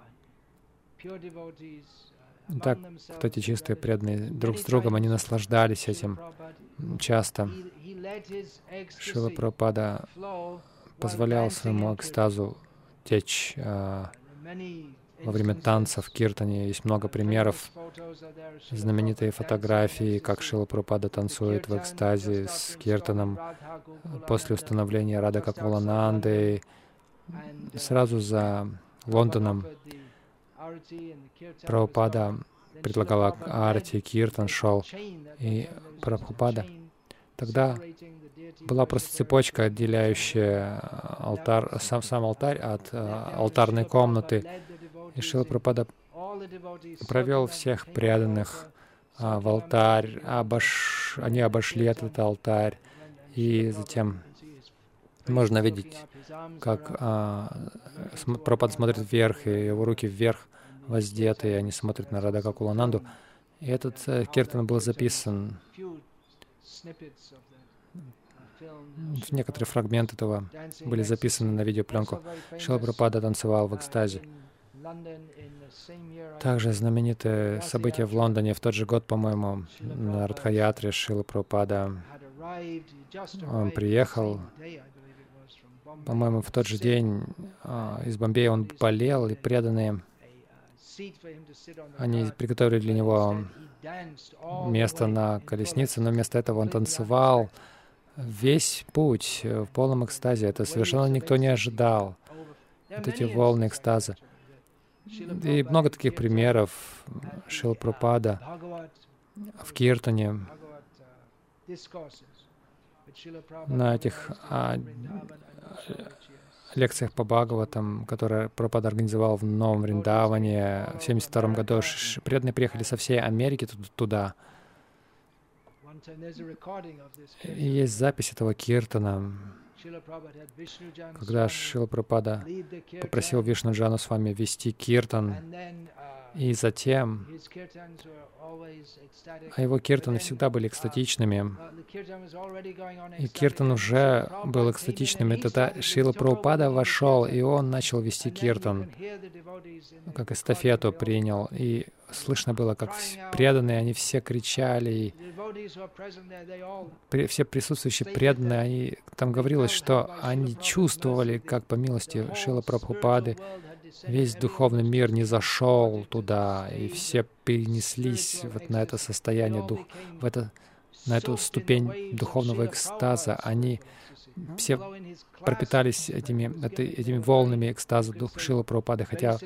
Так, кстати, чистые преданные друг с другом, они наслаждались этим часто. Шила Прабхупада позволял своему экстазу течь а, во время танцев в Киртане. Есть много примеров, знаменитые фотографии, как Шила Прабхупада танцует в экстазе с Киртаном после установления Рада Каквалананды. Сразу за Лондоном Прабхупада предлагала Арти, Киртан шел, и Прабхупада тогда была просто цепочка, отделяющая алтарь, сам, сам алтарь от uh, алтарной комнаты. И Шила Прабхупада провел всех преданных а, в алтарь, обош... они обошли этот алтарь, и затем можно видеть, как а, Прабхупада смотрит вверх, и его руки вверх воздеты, и они смотрят на Рада Кулананду. И этот э, киртан был записан Некоторые фрагменты этого были записаны на видеопленку. Шила Прабхупада танцевал в экстазе. Также знаменитое событие в Лондоне в тот же год, по-моему, на Радхаятре Шила Прабхупада. Он приехал, по-моему, в тот же день а, из Бомбея он болел, и преданные, они приготовили для него место на колеснице, но вместо этого он танцевал весь путь в полном экстазе. Это совершенно никто не ожидал. Вот эти волны экстаза. И много таких примеров. Шил Пропада в Киртане, на этих а, лекциях по Бхагаватам, которые Пропад организовал в Новом Риндаване в 1972 году. Преданные приехали со всей Америки туда. И есть запись этого киртана, когда Шила Прабхада попросил Вишну Джану с вами вести киртан, и затем а его киртаны всегда были экстатичными. И киртан уже был экстатичным. И тогда Шила Прабхупада вошел, и он начал вести киртан, как эстафету принял. И слышно было, как преданные, они все кричали, и все присутствующие преданные, они, там говорилось, что они чувствовали, как по милости Шила Прабхупады весь духовный мир не зашел туда, и все перенеслись вот на это состояние, дух, в это, на эту ступень духовного экстаза. Они все пропитались этими, этими волнами экстаза дух Шила Прабхупады, хотя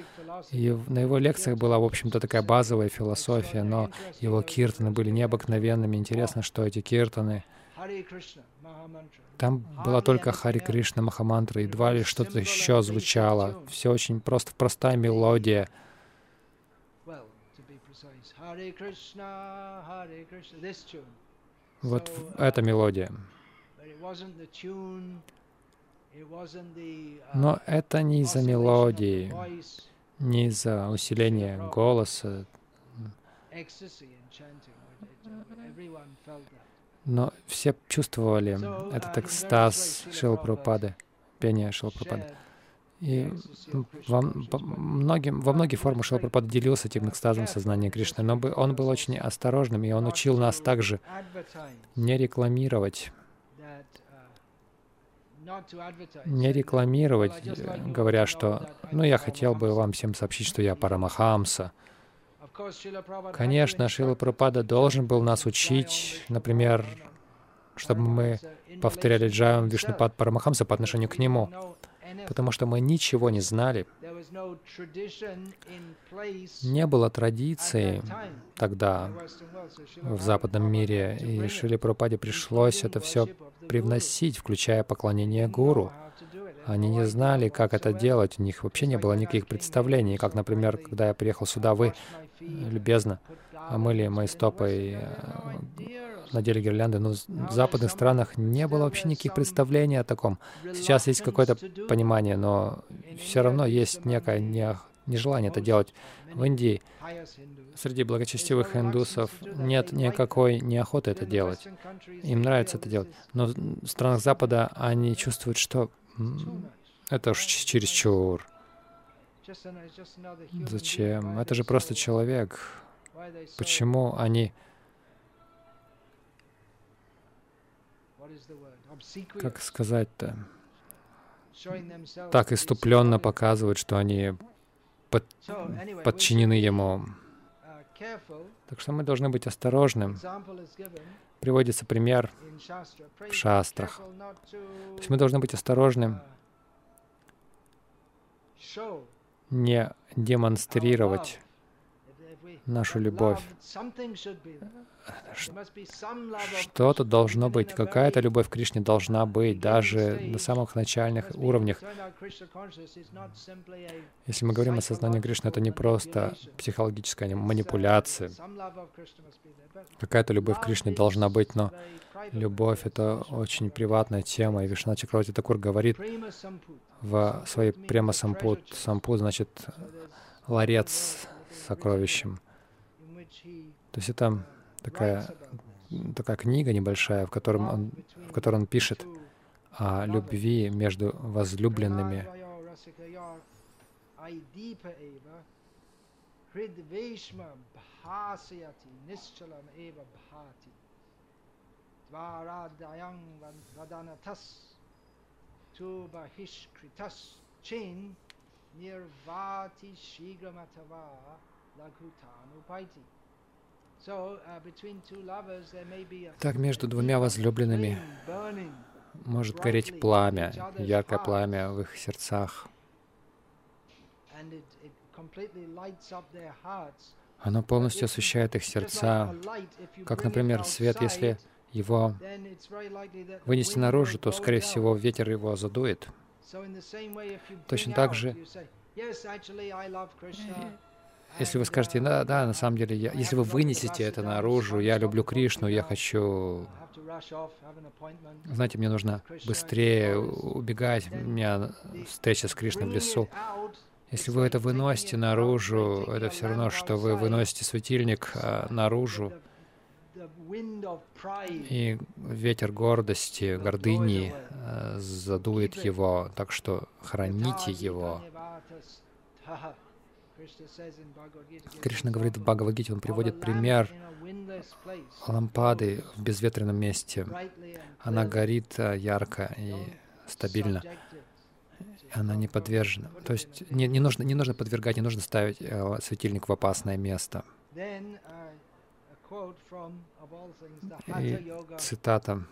и на его лекциях была, в общем-то, такая базовая философия, но его киртаны были необыкновенными. Интересно, что эти киртаны там была только Хари Кришна. Махамантра, едва ли что-то еще звучало. Все очень просто, простая мелодия. Вот эта мелодия. Но это не из-за мелодии, не из-за усиления голоса но все чувствовали этот экстаз Шилапрапады, пение Шилапрапады. И во, многим, во многих формах Шилапрапада делился этим экстазом сознания Кришны, но он был очень осторожным, и он учил нас также не рекламировать. не рекламировать, говоря, что «ну, я хотел бы вам всем сообщить, что я Парамахамса», Конечно, Шила Прабхупада должен был нас учить, например, чтобы мы повторяли Джайам Вишнупад Парамахамса по отношению к нему, потому что мы ничего не знали. Не было традиции тогда в западном мире, и Шиле Прабхупаде пришлось это все привносить, включая поклонение гуру. Они не знали, как это делать, у них вообще не было никаких представлений. Как, например, когда я приехал сюда, вы любезно омыли мои стопы и надели гирлянды, но в западных странах не было вообще никаких представлений о таком. Сейчас есть какое-то понимание, но все равно есть некое не, нежелание это делать. В Индии среди благочестивых индусов нет никакой неохоты это делать. Им нравится это делать. Но в странах Запада они чувствуют, что это уж чересчур. Зачем? Это же просто человек. Почему они как сказать-то, так иступленно показывают, что они под, подчинены ему. Так что мы должны быть осторожным. Приводится пример в шастрах. То есть мы должны быть осторожным, не демонстрировать нашу любовь. Что-то должно быть, какая-то любовь к Кришне должна быть, даже на самых начальных уровнях. Если мы говорим о сознании Кришны, это не просто психологическая манипуляция. Какая-то любовь к Кришне должна быть, но любовь — это очень приватная тема, и Вишна Чакравати Такур говорит в своей према сампут, сампут значит ларец с сокровищем. То есть это такая, такая книга небольшая, в, котором он, в которой он пишет о любви между возлюбленными. Nirvati Shigramatava Laghutanupaithi. Так между двумя возлюбленными может гореть пламя, яркое пламя в их сердцах. Оно полностью освещает их сердца, как, например, свет, если его вынести наружу, то, скорее всего, ветер его задует. Точно так же, если вы скажете, да, да, на самом деле, я, если вы вынесете это наружу, я люблю Кришну, я хочу... Знаете, мне нужно быстрее убегать, у меня встреча с Кришной в лесу. Если вы это выносите наружу, это все равно, что вы выносите светильник а, наружу, и ветер гордости, гордыни а, задует его, так что храните его. Кришна говорит в Бхагавадгите, он приводит пример лампады в безветренном месте. Она горит э, ярко и стабильно. Она не подвержена. То есть не, не, нужно, не нужно подвергать, не нужно ставить э, светильник в опасное место. И цитата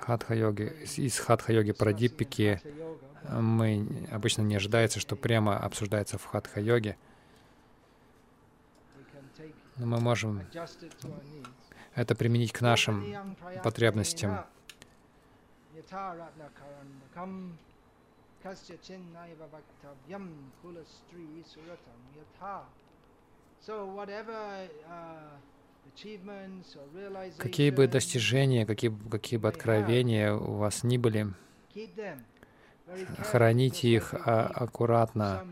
хатха-йоги, из хатха-йоги Прадипики мы обычно не ожидается, что прямо обсуждается в хатха-йоге, но мы можем это применить к нашим потребностям. Какие бы достижения, какие, какие бы откровения у вас ни были, храните их а, аккуратно,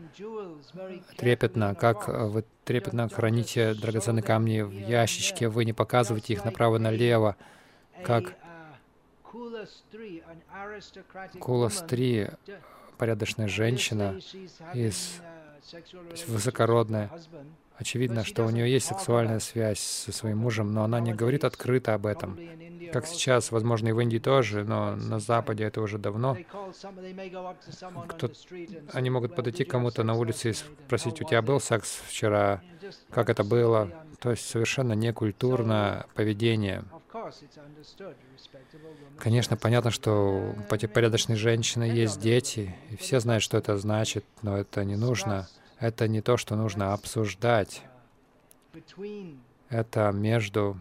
трепетно, как вы трепетно храните драгоценные камни в ящичке, вы не показываете их направо-налево, как Куластри, порядочная женщина, из, высокородная, Очевидно, что у нее есть сексуальная связь со своим мужем, но она не говорит открыто об этом. Как сейчас, возможно, и в Индии тоже, но на Западе это уже давно. Кто... Они могут подойти к кому-то на улице и спросить, у тебя был секс вчера, как это было? То есть совершенно некультурное поведение. Конечно, понятно, что у порядочной женщины есть дети, и все знают, что это значит, но это не нужно. Это не то, что нужно обсуждать. Это между...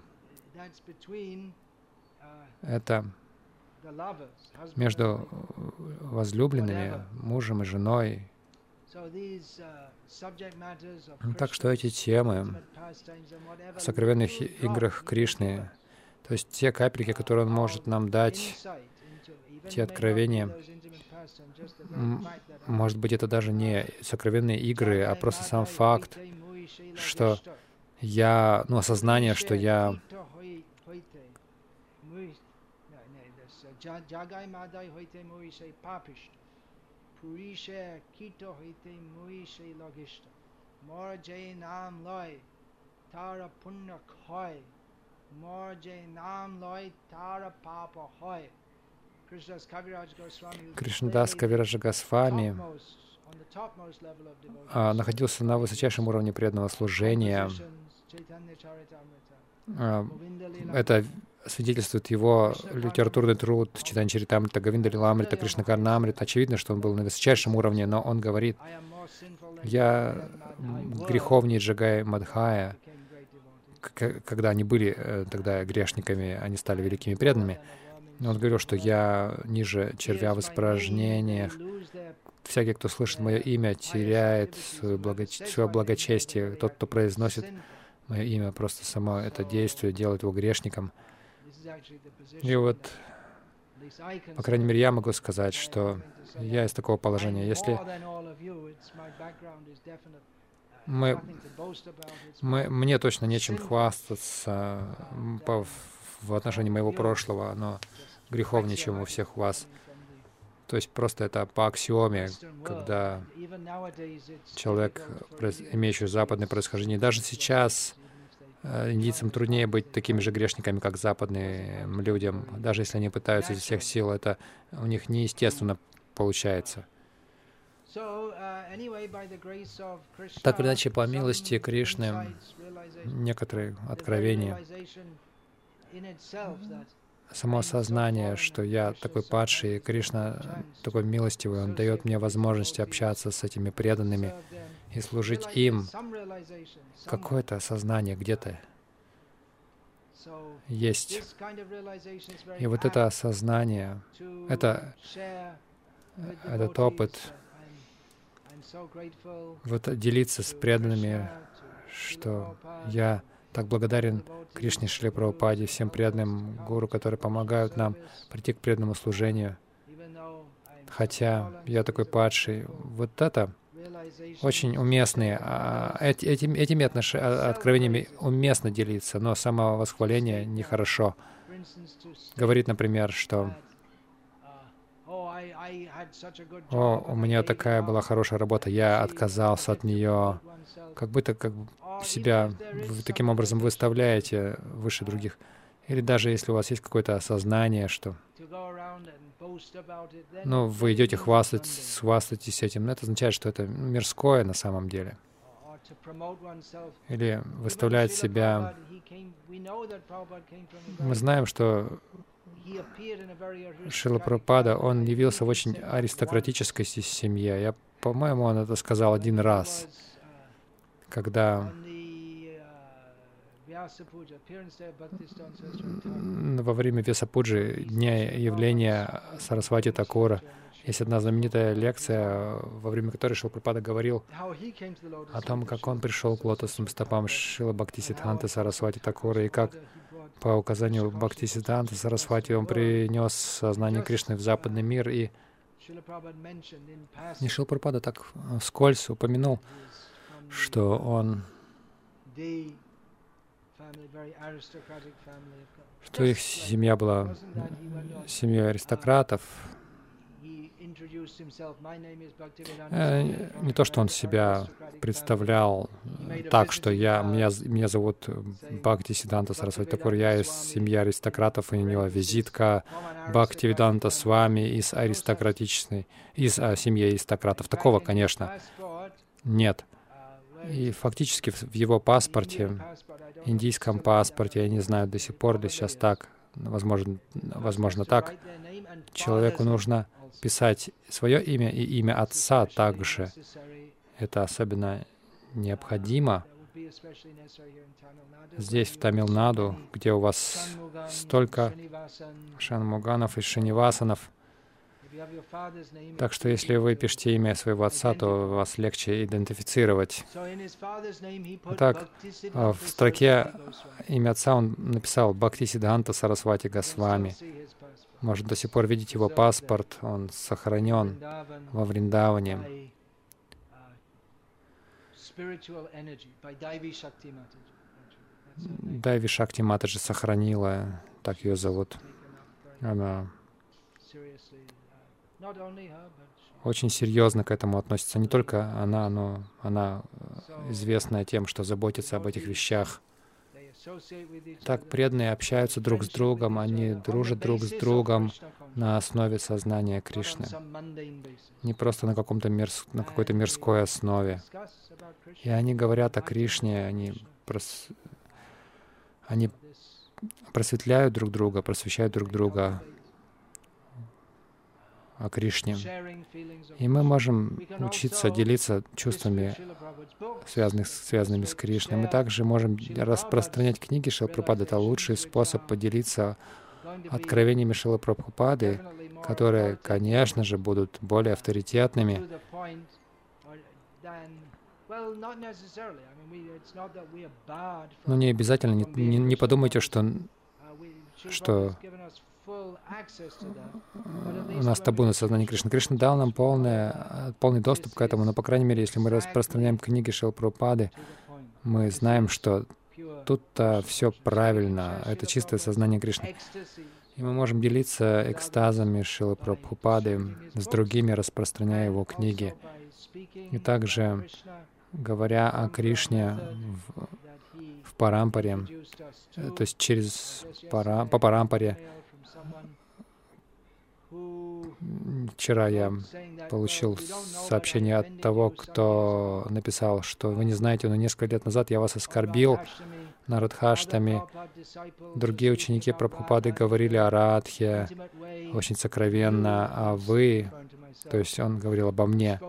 Это между возлюбленными, мужем и женой, Так что эти темы в сокровенных играх Кришны, то есть те капельки, которые Он может нам дать, те откровения, может быть, это даже не сокровенные игры, а просто сам факт, что я, ну, осознание, что я Кришнадас Кавираджа Госвами а, находился на высочайшем уровне преданного служения. А, это свидетельствует его литературный труд Читан Чаритамрита, Гавинда Лиламрита, Кришна Карнамрита. Очевидно, что он был на высочайшем уровне, но он говорит, я греховнее Джагай Мадхая, когда они были э, тогда грешниками, они стали великими преданными. Он говорил, что я ниже червя в испражнениях. Всякий, кто слышит мое имя, теряет свое, благо... свое благочестие. Тот, кто произносит мое имя, просто само это действие делает его грешником. И вот, по крайней мере, я могу сказать, что я из такого положения. Если мы, мы, мне точно нечем хвастаться по, в отношении моего прошлого, но греховнее, чем у всех вас. То есть просто это по аксиоме, когда человек, имеющий западное происхождение, даже сейчас э, индийцам труднее быть такими же грешниками, как западным людям, даже если они пытаются из всех сил, это у них неестественно получается. Так или иначе, по милости Кришны, некоторые откровения само сознание, что я такой падший, и Кришна такой милостивый, Он дает мне возможность общаться с этими преданными и служить им. Какое-то осознание где-то есть. И вот это осознание, это, этот опыт, вот делиться с преданными, что я так благодарен Кришне Шри Прабхупаде, всем преданным гуру, которые помогают нам прийти к преданному служению. Хотя я такой падший. Вот это очень уместные. А, эти, этими, этими отнош... А, откровениями уместно делиться, но самовосхваление нехорошо. Говорит, например, что «О, у меня такая была хорошая работа, я отказался от нее». Как будто как себя таким образом выставляете выше других. Или даже если у вас есть какое-то осознание, что ну, вы идете хвастать, хвастайтесь этим, но это означает, что это мирское на самом деле. Или выставлять себя. Мы знаем, что Шила Прабхупада, он явился в очень аристократической семье. Я, по-моему, он это сказал один раз, когда во время Весапуджи, дня явления Сарасвати Такура, есть одна знаменитая лекция, во время которой Шилпрапада говорил о том, как он пришел к лотосным стопам Шила Бхактисидханты Сарасвати Такура, и как по указанию Бхактисидханты Сарасвати он принес сознание Кришны в западный мир, и не Шилпрапада так вскользь упомянул, что он что их семья была семьей аристократов. Э, не то, что он себя представлял так, что я, меня, меня зовут Бхакти Сиданта Сарасвати Такур, я из семьи аристократов, и у него визитка Бхакти Виданта с вами из аристократичной, из а, семьи аристократов. Такого, конечно, нет. И фактически в его паспорте индийском паспорте, я не знаю до сих пор ли сейчас так, возможно, возможно так, человеку нужно писать свое имя и имя отца также. Это особенно необходимо. Здесь, в Тамилнаду, где у вас столько шанмуганов и шинивасанов, Так что если вы пишете имя своего отца, то вас легче идентифицировать. Так, а в строке имя отца он написал Бхакти Сиддханта Сарасвати Госвами. Может до сих пор видеть его паспорт, он сохранен во Вриндаване. Дайви Шакти Матаджи сохранила, так ее зовут. Она очень серьезно к этому относится. Не только она, но она э, известная тем, что заботится об этих вещах. Так преданные общаются друг с другом, они дружат друг с другом на основе сознания Кришны, не просто на, каком-то мирс... на какой-то мирской основе. И они говорят о Кришне, они, прос... они просветляют друг друга, просвещают друг друга о Кришне. И мы можем учиться делиться чувствами, связанных, связанными с Кришной. Мы также можем распространять книги Шилапрапады. Это лучший способ поделиться откровениями Шилапрабхупады, которые, конечно же, будут более авторитетными. Но не обязательно, не, не, не подумайте, что, что у нас табу на сознание Кришны. Кришна дал нам полное, полный доступ к этому, но, по крайней мере, если мы распространяем книги Шилпрупады, мы знаем, что тут-то все правильно, это чистое сознание Кришны. И мы можем делиться экстазами Шилы с другими, распространяя его книги. И также, говоря о Кришне в, Парампаре, то есть через пара, по Парампаре, Вчера я получил сообщение от того, кто написал, что вы не знаете, но несколько лет назад я вас оскорбил на Радхаштами. Другие ученики Прабхупады говорили о Радхе очень сокровенно, а вы, то есть он говорил обо мне,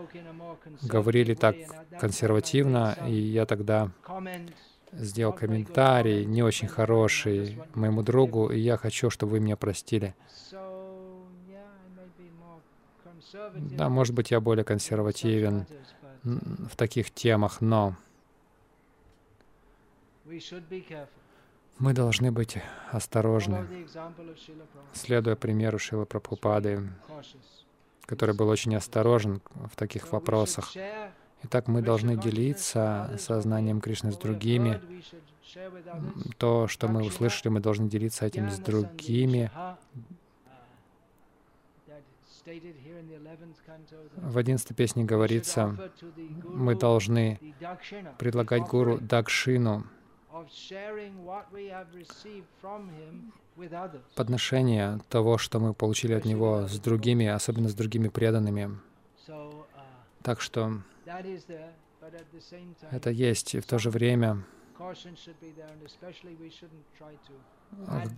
говорили так консервативно, и я тогда сделал комментарий не очень хороший моему другу, и я хочу, чтобы вы меня простили. Да, может быть, я более консервативен в таких темах, но мы должны быть осторожны, следуя примеру Шилы Прабхупады, который был очень осторожен в таких вопросах. Итак, мы должны делиться сознанием Кришны с другими. То, что мы услышали, мы должны делиться этим с другими. В одиннадцатой песне говорится, мы должны предлагать Гуру Дакшину, подношение того, что мы получили от него с другими, особенно с другими преданными. Так что это есть, и в то же время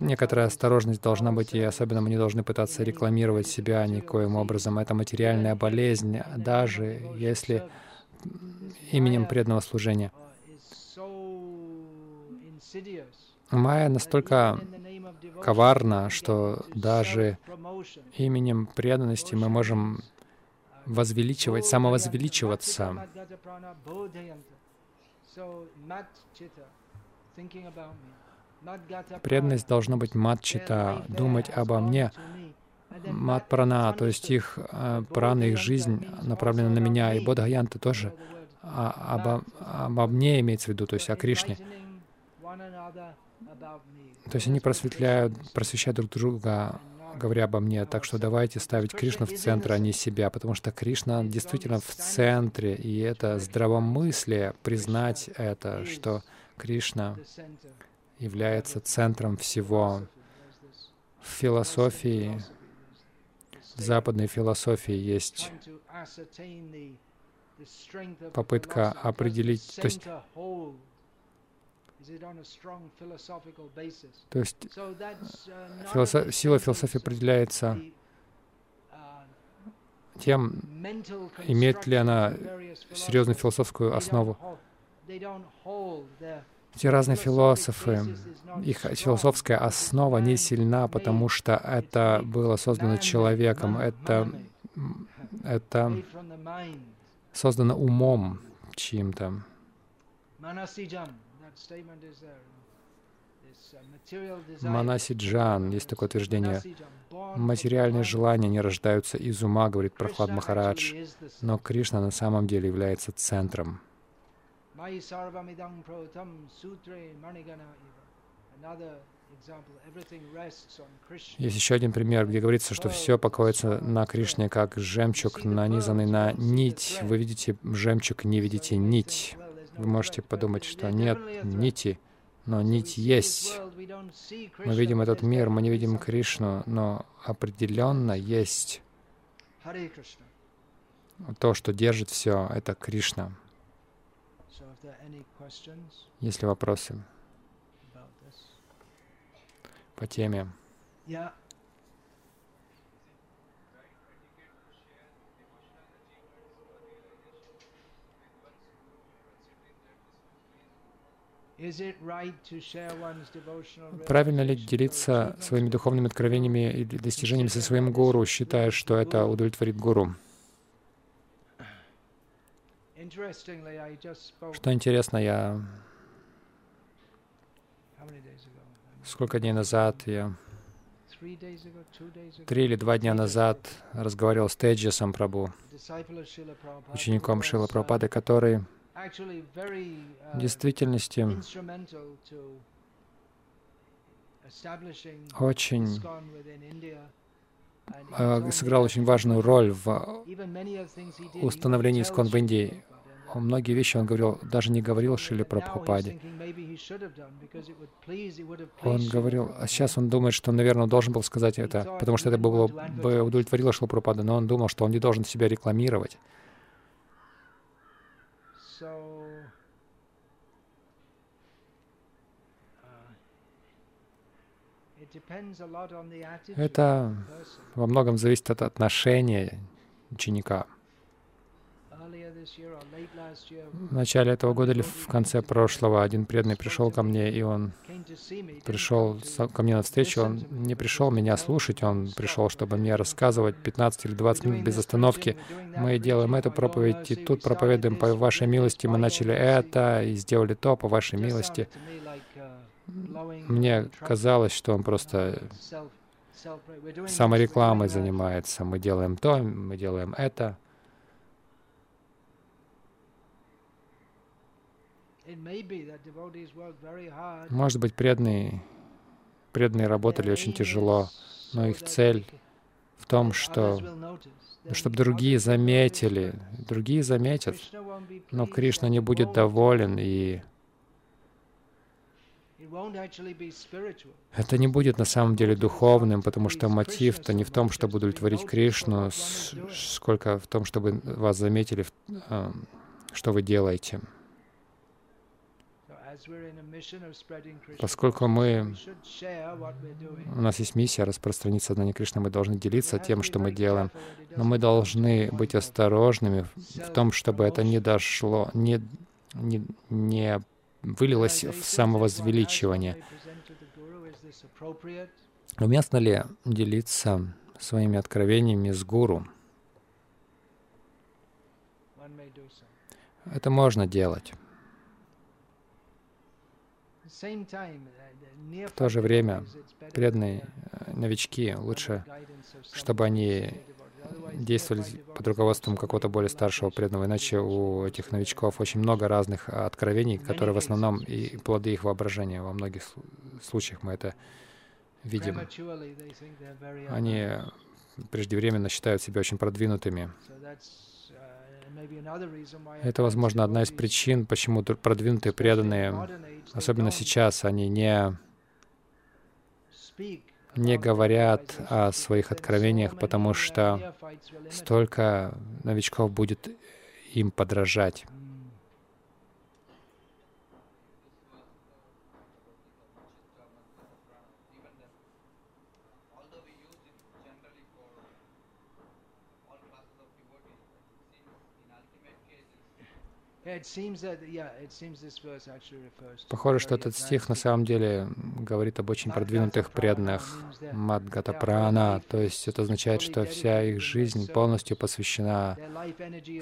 некоторая осторожность должна быть, и особенно мы не должны пытаться рекламировать себя никоим образом. Это материальная болезнь, даже если именем преданного служения. Майя настолько коварна, что даже именем преданности мы можем возвеличивать, самовозвеличиваться. Преданность должна быть матчита, думать обо мне. Мат прана, то есть их э, прана, их жизнь направлена на меня, и Бодхаянта тоже а, обо, обо мне имеется в виду, то есть о Кришне. То есть они просветляют, просвещают друг друга говоря обо мне. Так что давайте ставить Кришну в центр, а не себя, потому что Кришна действительно в центре, и это здравомыслие признать это, что Кришна является центром всего. В философии, в западной философии есть попытка определить, то есть то есть uh, философ... сила философии определяется uh, тем, имеет ли она серьезную философскую основу. Эти разные философы, их философская основа не сильна, потому что это было создано человеком, это, это создано умом чьим-то. Манасиджан, есть такое утверждение. Материальные желания не рождаются из ума, говорит Прохлад Махарадж, но Кришна на самом деле является центром. Есть еще один пример, где говорится, что все покоится на Кришне, как жемчуг, нанизанный на нить. Вы видите жемчуг, не видите нить. Вы можете подумать, что нет нити, но нить есть. Мы видим этот мир, мы не видим Кришну, но определенно есть то, что держит все, это Кришна. Есть ли вопросы по теме? Правильно ли делиться своими духовными откровениями и достижениями со своим гуру, считая, что это удовлетворит гуру? Что интересно, я сколько дней назад я три или два дня назад разговаривал с Теджисом Прабу, учеником Шила Прабхупады, который в действительности очень э, сыграл очень важную роль в установлении искон в Индии. Многие вещи он говорил, даже не говорил Шили Прабхупаде. Он говорил, а сейчас он думает, что, наверное, он должен был сказать это, потому что это было бы удовлетворило Шилу Прабхупаду, но он думал, что он не должен себя рекламировать. Это во многом зависит от отношения ученика. В начале этого года или в конце прошлого один преданный пришел ко мне, и он пришел ко мне на встречу. Он не пришел меня слушать, он пришел, чтобы мне рассказывать 15 или 20 минут без остановки. Мы делаем эту проповедь, и тут проповедуем по вашей милости. Мы начали это и сделали то по вашей милости. Мне казалось, что он просто саморекламой занимается. Мы делаем то, мы делаем это. Может быть, преданные, преданные работали очень тяжело, но их цель в том, что чтобы другие заметили, другие заметят, но Кришна не будет доволен и это не будет на самом деле духовным, потому что мотив-то не в том, чтобы удовлетворить Кришну, сколько в том, чтобы вас заметили, эм, что вы делаете. Поскольку мы, у нас есть миссия распространить сознание Кришны, мы должны делиться тем, что мы делаем, но мы должны быть осторожными в том, чтобы это не дошло, не, не, не вылилось в самовозвеличивание. Уместно ли делиться своими откровениями с гуру? Это можно делать. В то же время преданные э, новички лучше, чтобы они действовали под руководством какого-то более старшего преданного, иначе у этих новичков очень много разных откровений, которые в основном и плоды их воображения. Во многих случаях мы это видим. Они преждевременно считают себя очень продвинутыми. Это, возможно, одна из причин, почему продвинутые преданные, особенно сейчас, они не не говорят о своих откровениях, потому что столько новичков будет им подражать. Похоже, что этот стих на самом деле говорит об очень продвинутых преданных Мадгатапрана, то есть это означает, что вся их жизнь полностью посвящена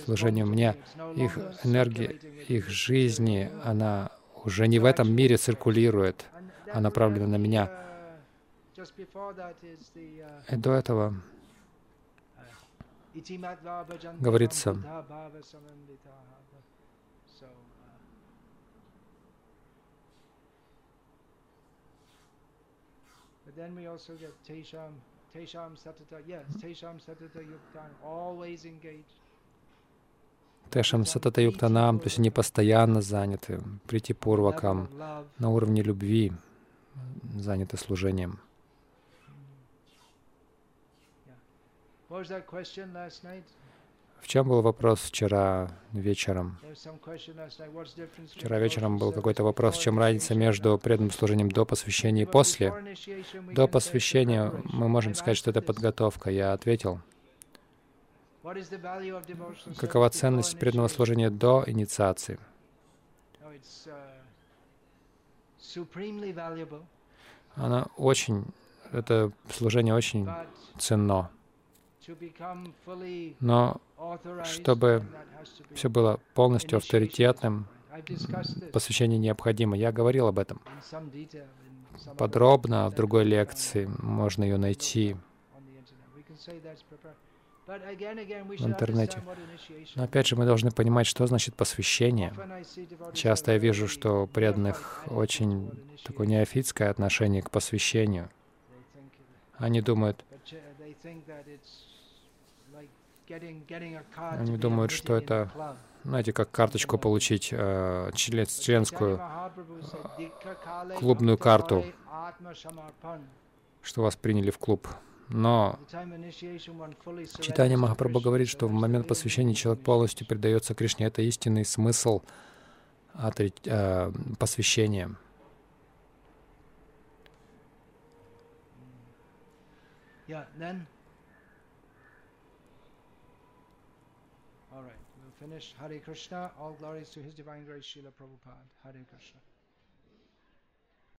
служению мне. Их энергия, их жизни, она уже не в этом мире циркулирует, а направлена на меня. И до этого говорится, then we also get Tesham, Tesham Satata, yes, Tesham Satata Yuktan, always engaged. Тешам Сатата Юктанам, то есть они постоянно заняты, прийти Пурвакам, на уровне любви заняты служением. What was that question last night? В чем был вопрос вчера вечером? Вчера вечером был какой-то вопрос, чем разница между преданным служением до посвящения и после. До посвящения мы можем сказать, что это подготовка. Я ответил. Какова ценность преданного служения до инициации? Она очень, это служение очень ценно. Но чтобы все было полностью авторитетным, посвящение необходимо. Я говорил об этом подробно в другой лекции, можно ее найти в интернете. Но опять же, мы должны понимать, что значит посвящение. Часто я вижу, что у преданных очень такое неофитское отношение к посвящению. Они думают, они думают, что это, знаете, как карточку получить, э, член, членскую э, клубную карту, что вас приняли в клуб. Но читание Махапрабху говорит, что в момент посвящения человек полностью предается Кришне. Это истинный смысл э, посвящения. Yeah, then finish. Hare Krishna. All glories to His Divine Grace, Srila Prabhupada. Hare Krishna.